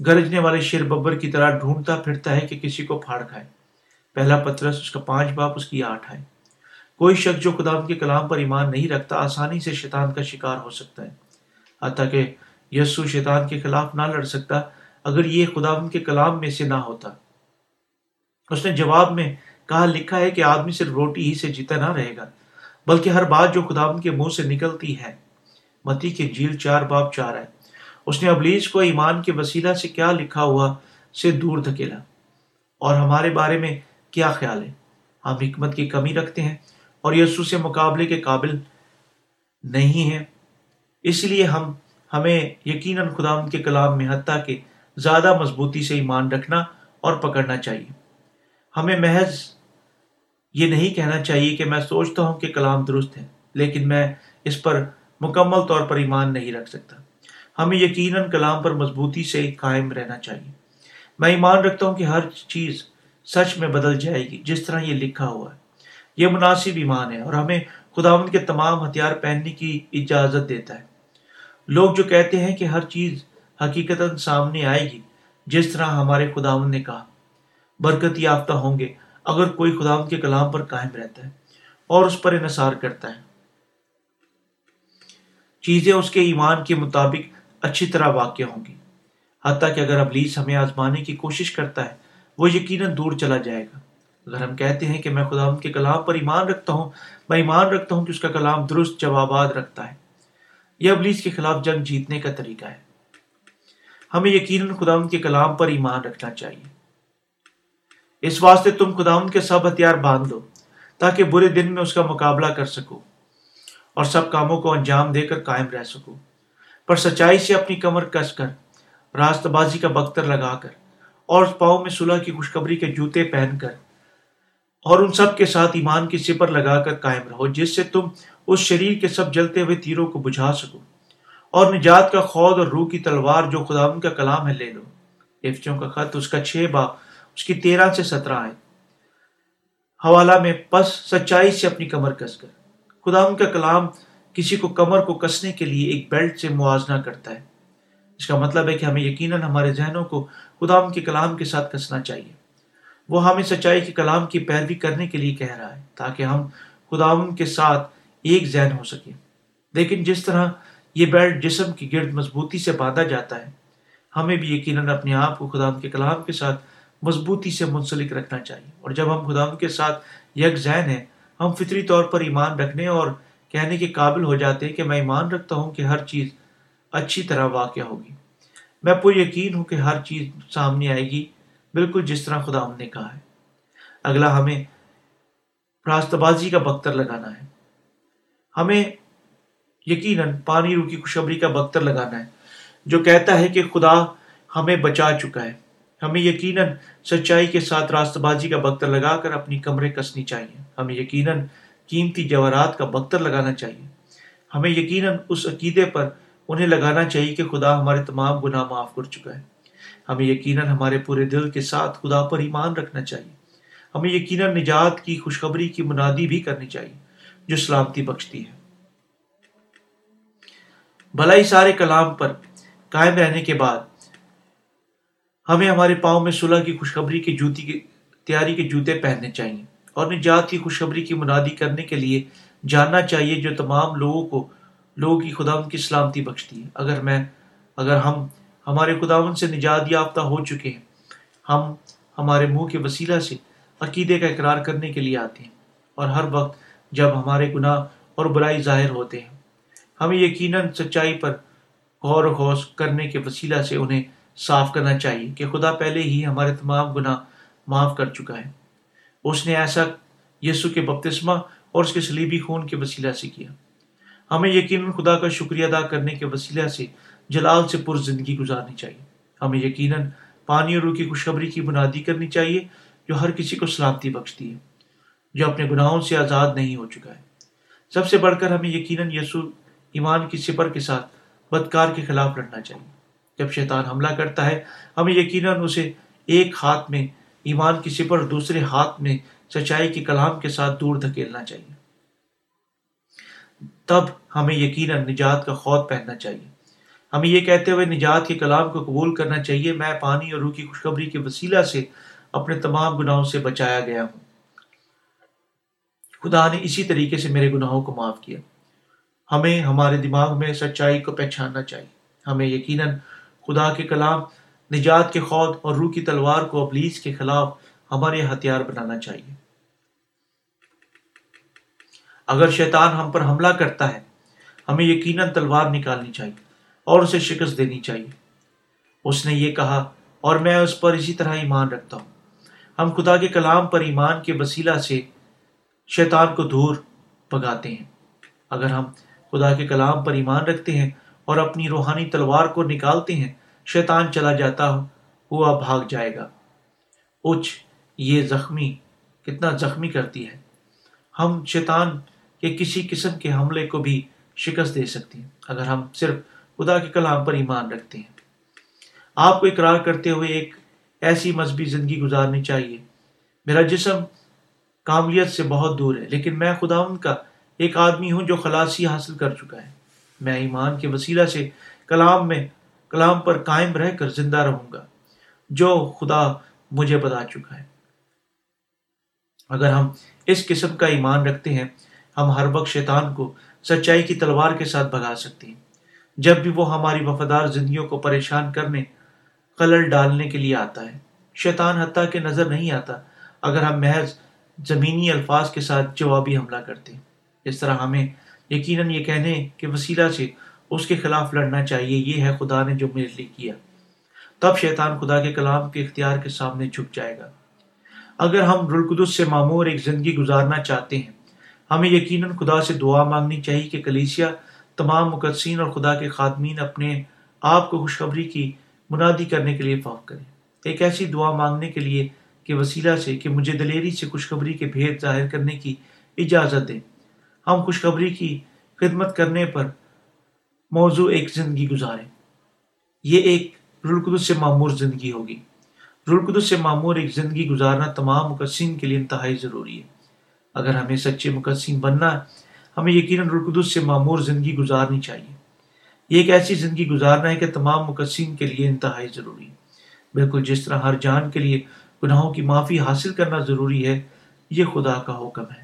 گرجنے والے شیر ببر کی طرح ڈھونڈتا پھرتا ہے کہ کسی کو پھاڑ کھائے۔ پہلا پترس اس کا پانچ باپ، اس کی آٹھ ہے کوئی شخص جو خدا کے کلام پر ایمان نہیں رکھتا، آسانی سے شیطان کا شکار ہو سکتا ہے۔ حتیٰ کہ یسو شیطان کے خلاف نہ لڑ سکتا، اگر یہ خدا کے کلام میں سے نہ ہوتا۔ اس نے جواب میں کہا، لکھا ہے کہ آدمی صرف روٹی ہی سے جیتا نہ رہے گا، بلکہ ہر بات جو خدا کے منہ سے نکلتی ہے۔ متی کے جیل چار باپ چار ہے اس نے ابلیس کو ایمان کے وسیلہ سے کیا لکھا ہوا سے دور دھکیلا۔ اور ہمارے بارے میں کیا خیال ہے؟ ہم حکمت کی کمی رکھتے ہیں اور یسو سے مقابلے کے قابل نہیں ہیں۔ اس لیے ہم، ہمیں یقیناً خدا ان کے کلام میں حتیٰ کہ زیادہ مضبوطی سے ایمان رکھنا اور پکڑنا چاہیے۔ ہمیں محض یہ نہیں کہنا چاہیے کہ میں سوچتا ہوں کہ کلام درست ہے، لیکن میں اس پر مکمل طور پر ایمان نہیں رکھ سکتا۔ ہمیں یقیناً کلام پر مضبوطی سے قائم رہنا چاہیے۔ میں ایمان رکھتا ہوں کہ ہر چیز سچ میں بدل جائے گی، جس طرح یہ لکھا ہوا ہے۔ یہ مناسب ایمان ہے اور ہمیں خداون کے تمام ہتھیار پہننے کی اجازت دیتا ہے۔ لوگ جو کہتے ہیں کہ ہر چیز حقیقت سامنے آئے گی، جس طرح ہمارے خداون نے کہا، برکت یافتہ ہوں گے اگر کوئی خداون کے کلام پر قائم رہتا ہے اور اس پر انحصار کرتا ہے۔ چیزیں اس کے ایمان کے مطابق اچھی طرح واقع ہوں گی۔ حتیٰ کہ اگر ابلیس ہمیں آزمانے کی کوشش کرتا ہے، وہ یقیناً دور چلا جائے گا۔ اگر ہم کہتے ہیں کہ میں خدا ان کے کلام پر ایمان رکھتا ہوں، میں ایمان رکھتا ہوں کہ اس کا کلام درست جوابات رکھتا ہے۔ یہ ابلیس کے خلاف جنگ جیتنے کا طریقہ ہے۔ ہمیں یقیناً خدا ان کے کلام پر ایمان رکھنا چاہیے۔ اس واسطے تم خدا ان کے سب ہتھیار باندھ دو تاکہ برے دن میں اس کا مقابلہ کر سکو اور سب کاموں کو انجام دے کر قائم رہ سکو۔ پر سچائی سے اپنی کمر کس کر راست بازی کا بختر لگا کر، اور پاؤں میں صلح کی خوشخبری کے جوتے پہن کر، اور ان سب کے ساتھ ایمان کی سپر لگا کر قائم رہو، جس سے تم اس شریر کے سب جلتے ہوئے تیروں کو بجھا سکو، اور نجات کا خود اور روح کی تلوار جو خدا کا کلام ہے لے لو۔ افچوں کا خط، اس کا چھ با اس کی تیرہ سے سترہ آئے۔ حوالہ میں، پس سچائی سے اپنی کمر کس کر۔ خدا کا کلام کسی کو کمر کو کسنے کے لیے ایک بیلٹ سے موازنہ کرتا ہے۔ اس کا مطلب ہے کہ ہمیں یقیناً ہمارے ذہنوں کو خدا کے کلام کے ساتھ کسنا چاہیے۔ وہ ہمیں سچائی کے کلام کی پیروی کرنے کے لیے کہہ رہا ہے تاکہ ہم خدا کے ساتھ ایک ذہن ہو سکے لیکن جس طرح یہ بیلٹ جسم کی گرد مضبوطی سے باندھا جاتا ہے، ہمیں بھی یقیناً اپنے آپ کو خدا کے کلام کے ساتھ مضبوطی سے منسلک رکھنا چاہیے۔ اور جب ہم خدا کے ساتھ یک ذہن ہیں، ہم فطری طور پر ایمان رکھنے اور کہنے کے قابل ہو جاتے کہ میں ایمان رکھتا ہوں کہ ہر چیز اچھی طرح واقع ہوگی۔ میں پر یقین ہوں کہ ہر چیز سامنے آئے گی، بالکل جس طرح خدا ہم نے کہا ہے۔ اگلا، ہمیں راست بازی کا بختر لگانا ہے۔ ہمیں یقیناً پانی رو کی خوشبری کا بختر لگانا ہے، جو کہتا ہے کہ خدا ہمیں بچا چکا ہے۔ ہمیں یقیناً سچائی کے ساتھ راست بازی کا بختر لگا کر اپنی کمرے کسنی چاہیے۔ ہمیں یقیناً قیمتی جواہرات کا بختر لگانا چاہیے۔ ہمیں یقیناً اس عقیدے پر انہیں لگانا چاہیے کہ خدا ہمارے تمام گناہ معاف کر چکا ہے۔ ہمیں یقیناً ہمارے پورے دل کے ساتھ خدا پر ایمان رکھنا چاہیے۔ ہمیں یقیناً نجات کی خوشخبری کی منادی بھی کرنی چاہیے جو سلامتی بخشتی ہے۔ بھلائی سارے کلام پر قائم رہنے کے بعد ہمیں ہمارے پاؤں میں صلح کی خوشخبری کی جوتی کی تیاری کے جوتے پہننے چاہیے۔ اور نجات کی خوشخبری کی منادی کرنے کے لیے جاننا چاہیے جو تمام لوگوں کو لوگوں کی خدا ان کی سلامتی بخشتی ہے۔ اگر میں اگر ہم ہمارے خداون سے نجات یافتہ ہو چکے ہیں، ہم ہمارے منہ کے وسیلہ سے عقیدے کا اقرار کرنے کے لیے آتے ہیں۔ اور ہر وقت جب ہمارے گناہ اور برائی ظاہر ہوتے ہیں، ہمیں یقیناً سچائی پر غور و خوص کرنے کے وسیلہ سے انہیں صاف کرنا چاہیے کہ خدا پہلے ہی ہمارے تمام گناہ معاف کر چکا ہے۔ اس نے ایسا یسو کے بپتسمہ اور اس کے سلیبی خون کے وسیلہ سے کیا۔ ہمیں یقیناً خدا کا شکریہ ادا کرنے کے وسیلہ سے جلال سے پر زندگی گزارنی چاہیے۔ ہمیں یقیناً پانی اور روح کی خوشخبری کی بنیادی کرنی چاہیے جو ہر کسی کو سلامتی بخشتی ہے، جو اپنے گناہوں سے آزاد نہیں ہو چکا ہے۔ سب سے بڑھ کر ہمیں یقیناً یسو ایمان کی سپر کے ساتھ بدکار کے خلاف لڑنا چاہیے۔ جب شیطان حملہ کرتا ہے، ہمیں یقیناً اسے ایک ہاتھ میں ایمان کی سپر دوسرے ہاتھ میں سچائی کے کلام کے ساتھ دور دھکیلنا چاہیے۔ تب ہمیں یقیناً نجات کا خود پہننا چاہیے۔ ہمیں یہ کہتے ہوئے نجات کے کلام کو قبول کرنا چاہیے، میں پانی اور روح کی خوشخبری کے وسیلہ سے اپنے تمام گناہوں سے بچایا گیا ہوں۔ خدا نے اسی طریقے سے میرے گناہوں کو معاف کیا۔ ہمیں ہمارے دماغ میں سچائی کو پہچاننا چاہیے۔ ہمیں یقیناً خدا کے کلام نجات کے خود اور روح کی تلوار کو ابلیس کے خلاف ہمارے ہتھیار بنانا چاہیے۔ اگر شیطان ہم پر حملہ کرتا ہے، ہمیں یقیناً تلوار نکالنی چاہیے اور اسے شکست دینی چاہیے۔ اس نے یہ کہا، اور میں اس پر اسی طرح ایمان رکھتا ہوں۔ ہم خدا کے کلام پر ایمان کے وسیلہ سے شیطان کو دور بگاتے ہیں۔ اگر ہم خدا کے کلام پر ایمان رکھتے ہیں اور اپنی روحانی تلوار کو نکالتے ہیں شیطان چلا جاتا ہوا بھاگ جائے گا۔ اچ، یہ زخمی کتنا زخمی کرتی ہے۔ ہم شیطان کے کسی قسم کے حملے کو بھی شکست دے سکتے ہیں، اگر ہم صرف خدا کے کلام پر ایمان رکھتے ہیں۔ آپ کو اقرار کرتے ہوئے ایک ایسی مذہبی زندگی گزارنی چاہیے۔ میرا جسم کاملیت سے بہت دور ہے، لیکن میں خدا ان کا ایک آدمی ہوں جو خلاصی حاصل کر چکا ہے۔ میں ایمان کے وسیلہ سے کلام میں کلام پر قائم رہ کر زندہ رہوں گا، جو خدا مجھے بتا چکا ہے۔ اگر ہم اس قسم کا ایمان رکھتے ہیں، ہم ہر وقت شیطان کو سچائی کی تلوار کے ساتھ بھگا سکتے ہیں۔ جب بھی وہ ہماری وفادار زندگیوں کو پریشان کرنے خلل ڈالنے کے لیے آتا ہے۔ شیطان حتیٰ کہ نظر نہیں آتا اگر ہم محض زمینی الفاظ کے ساتھ جوابی حملہ کرتے ہیں۔ اس طرح ہمیں یقیناً یہ کہنے کے وسیلہ سے اس کے خلاف لڑنا چاہیے، یہ ہے خدا نے جو میرے لیے کیا۔ تب شیطان خدا کے کلام کے اختیار کے سامنے جھک جائے گا۔ اگر ہم رلقدس سے معمور ایک زندگی گزارنا چاہتے ہیں، ہمیں یقیناً خدا سے دعا مانگنی چاہیے کہ کلیسیا، تمام مقدسین اور خدا کے خاتمین اپنے آپ کو خوشخبری کی منادی کرنے کے لیے فوق کریں۔ ایک ایسی دعا مانگنے کے لیے کے وسیلہ سے، کہ مجھے دلیری سے خوشخبری کے بھید ظاہر کرنے کی اجازت دیں۔ ہم خوشخبری کی خدمت کرنے پر موضوع ایک زندگی گزاریں یہ ایک رلقدس سے معمور زندگی ہوگی۔ رلقدس سے معمور ایک زندگی گزارنا تمام مقصین کے لیے انتہائی ضروری ہے۔ اگر ہمیں سچے مقصین بننا ہے، ہمیں یقیناً رلقدس سے معمور زندگی گزارنی چاہیے۔ یہ ایک ایسی زندگی گزارنا ہے کہ تمام مقصین کے لیے انتہائی ضروری ہے۔ بالکل جس طرح ہر جان کے لیے گناہوں کی معافی حاصل کرنا ضروری ہے، یہ خدا کا حکم ہے۔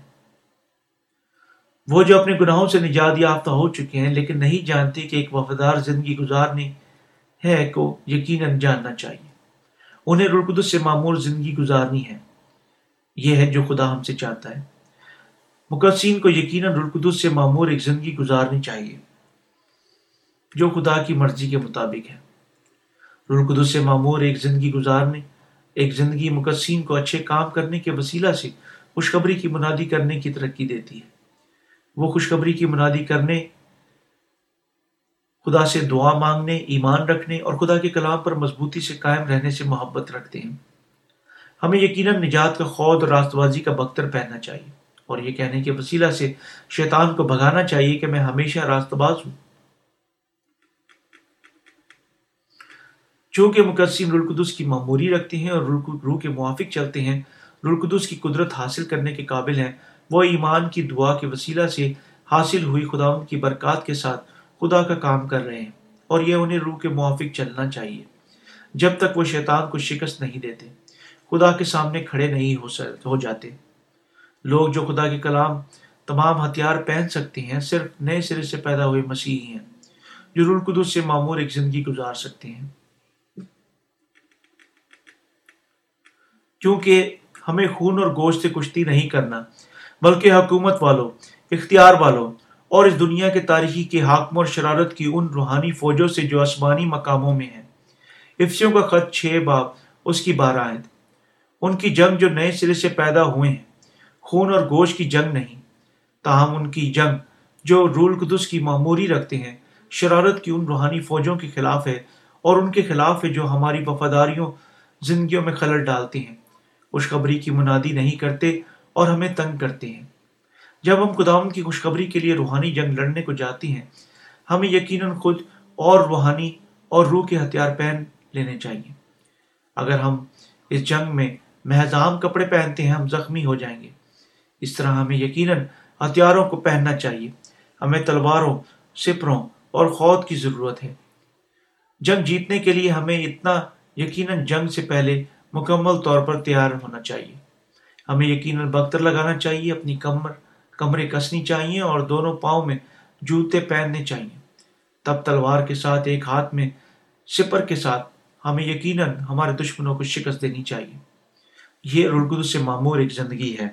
وہ جو اپنے گناہوں سے نجات یافتہ ہو چکے ہیں، لیکن نہیں جانتے کہ ایک وفادار زندگی گزارنی ہے کو یقیناً جاننا چاہیے۔ انہیں رلقدس سے معمول زندگی گزارنی ہے۔ یہ ہے جو خدا ہم سے چاہتا ہے۔ مقدسین کو یقیناً رلقدس سے معمور ایک زندگی گزارنی چاہیے۔ جو خدا کی مرضی کے مطابق ہے۔ رلقدس سے معمور ایک زندگی گزارنے، ایک زندگی مقدسین کو اچھے کام کرنے کے وسیلہ سے خوشخبری کی منادی کرنے کی ترقی دیتی ہے۔ وہ خوشخبری کی منادی کرنے، خدا سے دعا مانگنے، ایمان رکھنے اور خدا کے کلام پر مضبوطی سے قائم رہنے سے محبت رکھتے ہیں۔ ہمیں یقیناً نجات کا خود اور راست بازی کا بختر پہننا چاہیے اور یہ کہنے کے وسیلہ سے شیطان کو بھگانا چاہیے کہ میں ہمیشہ راست باز ہوں۔ چونکہ مقدسین رلقدس کی معموری رکھتے ہیں اور روح کے موافق چلتے ہیں رلقدس کی قدرت حاصل کرنے کے قابل ہیں وہ ایمان کی دعا کے وسیلہ سے حاصل ہوئی خدا کی برکات کے ساتھ خدا کا کام کر رہے ہیں اور یہ انہیں روح کے موافق چلنا چاہیے۔ جب تک وہ شیطان کو شکست نہیں دیتے، خدا کے سامنے کھڑے نہیں ہو ہو جاتے۔ لوگ جو خدا کے کلام تمام ہتھیار پہن سکتے ہیں، صرف نئے سرے سے پیدا ہوئے مسیحی ہیں، جو رول قدس سے معمور ایک زندگی گزار سکتے ہیں۔ کیونکہ ہمیں خون اور گوشت سے کشتی نہیں کرنا بلکہ حکومت والوں، اختیار والوں اور اس دنیا کے تاریخی کے حاکم اور شرارت کی ان روحانی فوجوں سے جو آسمانی مقاموں میں ہیں۔ افسیوں کا خط چھ باب اس کی بارہ آئے ان کی جنگ جو نئے سرے سے پیدا ہوئے ہیں، خون اور گوشت کی جنگ نہیں، تاہم ان کی جنگ جو رول قدس کی معموری رکھتے ہیں، شرارت کی ان روحانی فوجوں کے خلاف ہے اور ان کے خلاف ہے جو ہماری وفاداریوں، زندگیوں میں خلل ڈالتے ہیں۔ خوشخبری کی منادی نہیں کرتے اور ہمیں تنگ کرتے ہیں۔ جب ہم خداون کی خوشخبری کے لیے روحانی جنگ لڑنے کو جاتی ہیں، ہمیں یقیناً خود اور روحانی اور روح کے ہتھیار پہن لینے چاہیے۔ اگر ہم اس جنگ میں محض عام کپڑے پہنتے ہیں، ہم زخمی ہو جائیں گے۔ اس طرح ہمیں یقیناً ہتھیاروں کو پہننا چاہیے۔ ہمیں تلواروں، سپروں اور خود کی ضرورت ہے۔ جنگ جیتنے کے لیے ہمیں اتنا یقیناً جنگ سے پہلے مکمل طور پر تیار ہونا چاہیے۔ ہمیں یقیناً بختر لگانا چاہیے، اپنی کمر، کمرے کسنی چاہیے اور دونوں پاؤں میں جوتے پہننے چاہیے۔ تب تلوار کے ساتھ، ایک ہاتھ میں سپر کے ساتھ ہمیں یقیناً ہمارے دشمنوں کو شکست دینی چاہیے۔ یہ رلگد سے معمور ایک زندگی ہے۔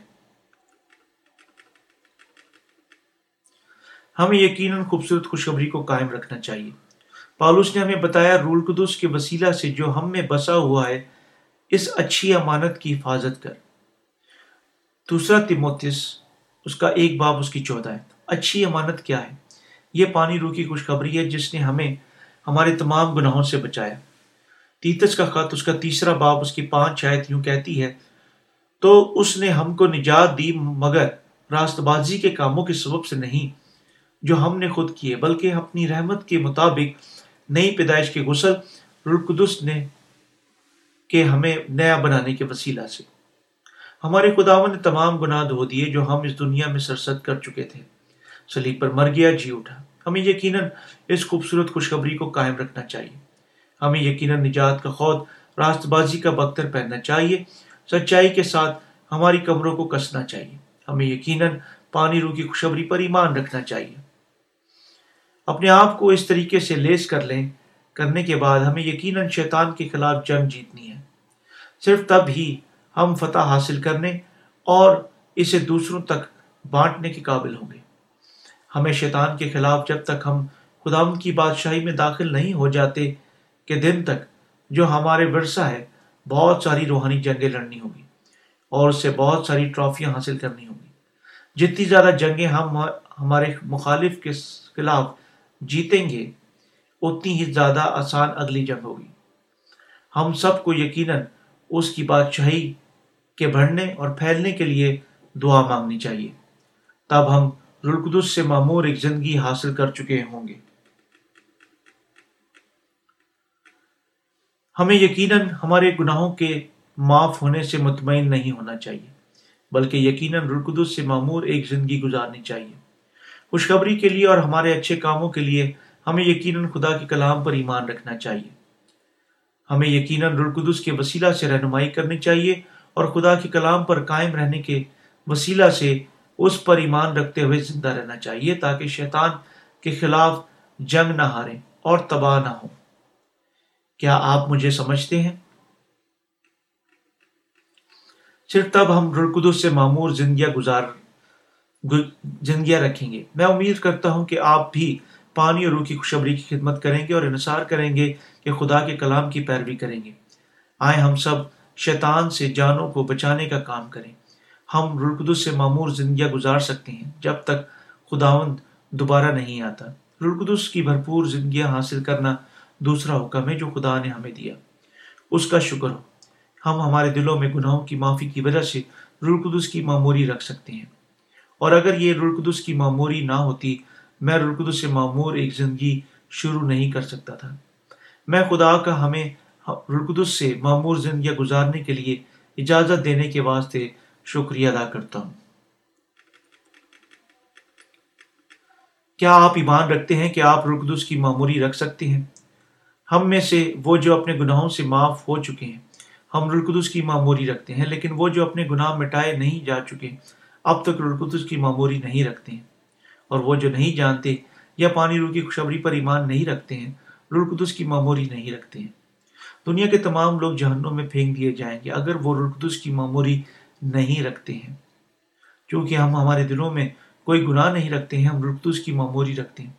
ہمیں یقیناً خوبصورت خوشخبری کو قائم رکھنا چاہیے۔ پالوس نے ہمیں بتایا رول قدس کے وسیلہ سے جو ہم میں بسا ہوا ہے، اس اچھی امانت کی حفاظت کر۔ دوسرا تیموتس اس کا ایک باب اس کی چودہ ہے۔ اچھی امانت کیا ہے؟ یہ پانی روح کی خوشخبری ہے، جس نے ہمیں، ہمارے تمام گناہوں سے بچایا۔ تیتس کا خط، اس کا تیسرا باب اس کی پانچ شاید یوں کہتی ہے، تو اس نے ہم کو نجات دی، مگر راست بازی کے کاموں کے سبب سے نہیں، جو ہم نے خود کیے، بلکہ اپنی رحمت کے مطابق نئی پیدائش کے غسل رلقدس نے، کہ ہمیں نیا بنانے کے وسیلہ سے۔ ہمارے خداون نے تمام گناہ دھو دیے جو ہم اس دنیا میں سرسد کر چکے تھے۔ سلیب پر مر گیا جی اٹھا۔ ہمیں یقیناً اس خوبصورت خوشخبری کو قائم رکھنا چاہیے۔ ہمیں یقیناً نجات کا خود راست بازی کا بختر پہننا چاہیے۔ سچائی کے ساتھ ہماری کمروں کو کسنا چاہیے۔ ہمیں یقیناً پانی رو کی خوشخبری پر ایمان رکھنا چاہیے۔ اپنے آپ کو اس طریقے سے لیس کر لیں۔ کرنے کے بعد ہمیں یقیناً شیطان کے خلاف جنگ جیتنی ہے۔ صرف تب ہی ہم فتح حاصل کرنے اور اسے دوسروں تک بانٹنے کے قابل ہوں گے۔ ہمیں شیطان کے خلاف جب تک ہم خدا کی بادشاہی میں داخل نہیں ہو جاتے کہ دن تک جو ہمارے ورثہ ہے، بہت ساری روحانی جنگیں لڑنی ہوگی اور اس سے بہت ساری ٹرافیاں حاصل کرنی ہوں گی۔ جتنی زیادہ جنگیں ہم ہمارے مخالف کے خلاف جیتیں گے، اتنی ہی زیادہ آسان اگلی جنگ ہوگی۔ ہم سب کو یقیناً اس کی بادشاہی کے بڑھنے اور پھیلنے کے لیے دعا مانگنی چاہیے۔ تب ہم رلقدس سے معمور ایک زندگی حاصل کر چکے ہوں گے۔ ہمیں یقیناً ہمارے گناہوں کے معاف ہونے سے مطمئن نہیں ہونا چاہیے، بلکہ یقیناً رلقدس سے معمور ایک زندگی گزارنی چاہیے۔ خوشخبری کے لیے اور ہمارے اچھے کاموں کے لیے ہمیں یقیناً خدا کے کلام پر ایمان رکھنا چاہیے۔ ہمیں یقیناً رلقدس کے وسیلہ سے رہنمائی کرنی چاہیے اور خدا کے کلام پر قائم رہنے کے وسیلہ سے اس پر ایمان رکھتے ہوئے زندہ رہنا چاہیے تاکہ شیطان کے خلاف جنگ نہ ہارے اور تباہ نہ ہو کیا آپ مجھے سمجھتے ہیں؟ صرف تب ہم رلقدس سے معمور زندگیاں گزار زندگیاں رکھیں گے۔ میں امید کرتا ہوں کہ آپ بھی پانی اور روح کی خوشبری کی خدمت کریں گے اور انحصار کریں گے کہ خدا کے کلام کی پیروی کریں گے۔ آئے ہم سب شیطان سے جانوں کو بچانے کا کام کریں۔ ہم رلقدس سے معمور زندگیاں گزار سکتے ہیں جب تک خداوند دوبارہ نہیں آتا۔ رلقدس کی بھرپور زندگیاں حاصل کرنا دوسرا حکم ہے جو خدا نے ہمیں دیا۔ اس کا شکر ہو۔ ہم ہمارے دلوں میں گناہوں کی معافی کی وجہ سے رلقدس کی معموری رکھ سکتے ہیں۔ اور اگر یہ رلقدس کی معموری نہ ہوتی، میں رلقدس سے معمور ایک زندگی شروع نہیں کر سکتا تھا۔ میں خدا کا ہمیں رلقدس سے معمور زندگیاں گزارنے کے لیے اجازت دینے کے واسطے شکریہ ادا کرتا ہوں۔ کیا آپ ایمان رکھتے ہیں کہ آپ رقدس کی معموری رکھ سکتے ہیں؟ ہم میں سے وہ جو اپنے گناہوں سے معاف ہو چکے ہیں، ہم رلقدس کی معموری رکھتے ہیں، لیکن وہ جو اپنے گناہ مٹائے نہیں جا چکے، اب تک رلقدس کی معموری نہیں رکھتے ہیں۔ اور وہ جو نہیں جانتے یا پانی رو کی خوشبری پر ایمان نہیں رکھتے ہیں رلقدس کی معموری نہیں رکھتے ہیں۔ دنیا کے تمام لوگ جہنوں میں پھینک دیے جائیں گے، اگر وہ رلقدس کی معموری نہیں رکھتے ہیں۔ کیونکہ ہم ہمارے دلوں میں کوئی گناہ نہیں رکھتے ہیں، ہم رلقدس کی معموری رکھتے ہیں۔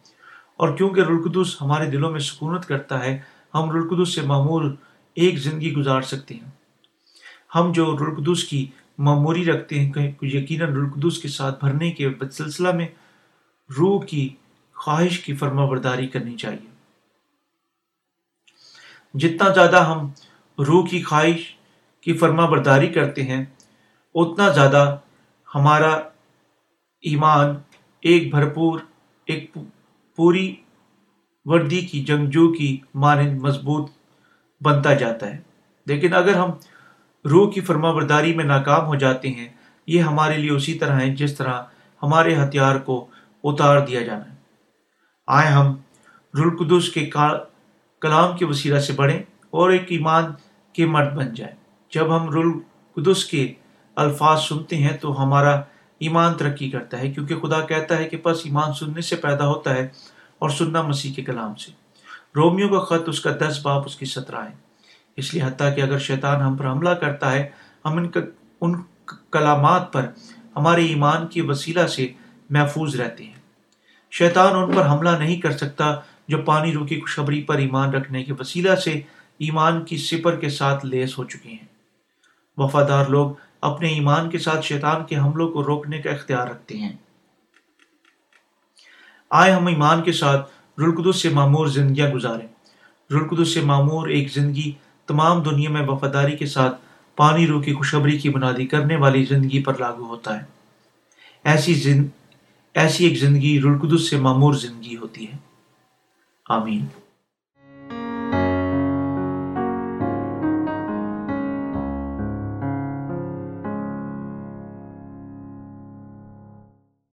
اور کیونکہ رلقدس ہمارے دلوں میں سکونت کرتا ہے، ہم رلقدس سے معمول ایک زندگی گزار سکتے ہیں۔ ہم جو رلقدس کی معموری رکھتے ہیں یقیناً رلقدس کے ساتھ بھرنے کے سلسلہ میں روح کی خواہش کی فرما برداری کرنی چاہیے۔ جتنا زیادہ ہم روح کی خواہش کی فرما برداری کرتے ہیں، اتنا زیادہ ہمارا ایمان ایک بھرپور، ایک پوری وردی کی، جنگجو کی مانند مضبوط بنتا جاتا ہے۔ لیکن اگر ہم روح کی فرما برداری میں ناکام ہو جاتے ہیں، یہ ہمارے لیے اسی طرح ہے جس طرح ہمارے ہتھیار کو اتار دیا جانا ہے۔ آئے ہم رلقدس کے کلام کے وسیلہ سے بڑھیں اور ایک ایمان کے مرد بن جائیں۔ جب ہم رلقدس کے الفاظ سنتے ہیں تو ہمارا ایمان ترقی کرتا ہے، کیونکہ خدا کہتا ہے کہ بس ایمان سننے سے پیدا ہوتا ہے اور سننا مسیح کے کلام سے۔ رومیو کا خط اس کا دس باپ اس کی سترہ ہے اس لیے حتیٰ کہ اگر شیطان ہم پر حملہ کرتا ہے، ہم ان ان کلامات پر ہمارے ایمان کے وسیلہ سے محفوظ رہتے ہیں۔ شیطان ان پر حملہ نہیں کر سکتا جو پانی رو کی خوشخبری پر ایمان رکھنے کے وسیلہ سے ایمان کی سپر کے ساتھ لیس ہو چکے ہیں۔ وفادار لوگ اپنے ایمان کے ساتھ شیطان کے حملوں کو روکنے کا اختیار رکھتے ہیں۔ آئے ہم ایمان کے ساتھ رلقدس سے معمور زندگیاں گزاریں۔ رلقدس سے معمور ایک زندگی تمام دنیا میں وفاداری کے ساتھ پانی رو کی خوشبری کی بنادی کرنے والی زندگی پر لاگو ہوتا ہے۔ ایسی زند... ایسی ایک زندگی رلقدس سے معمور زندگی ہوتی ہے۔ آمین۔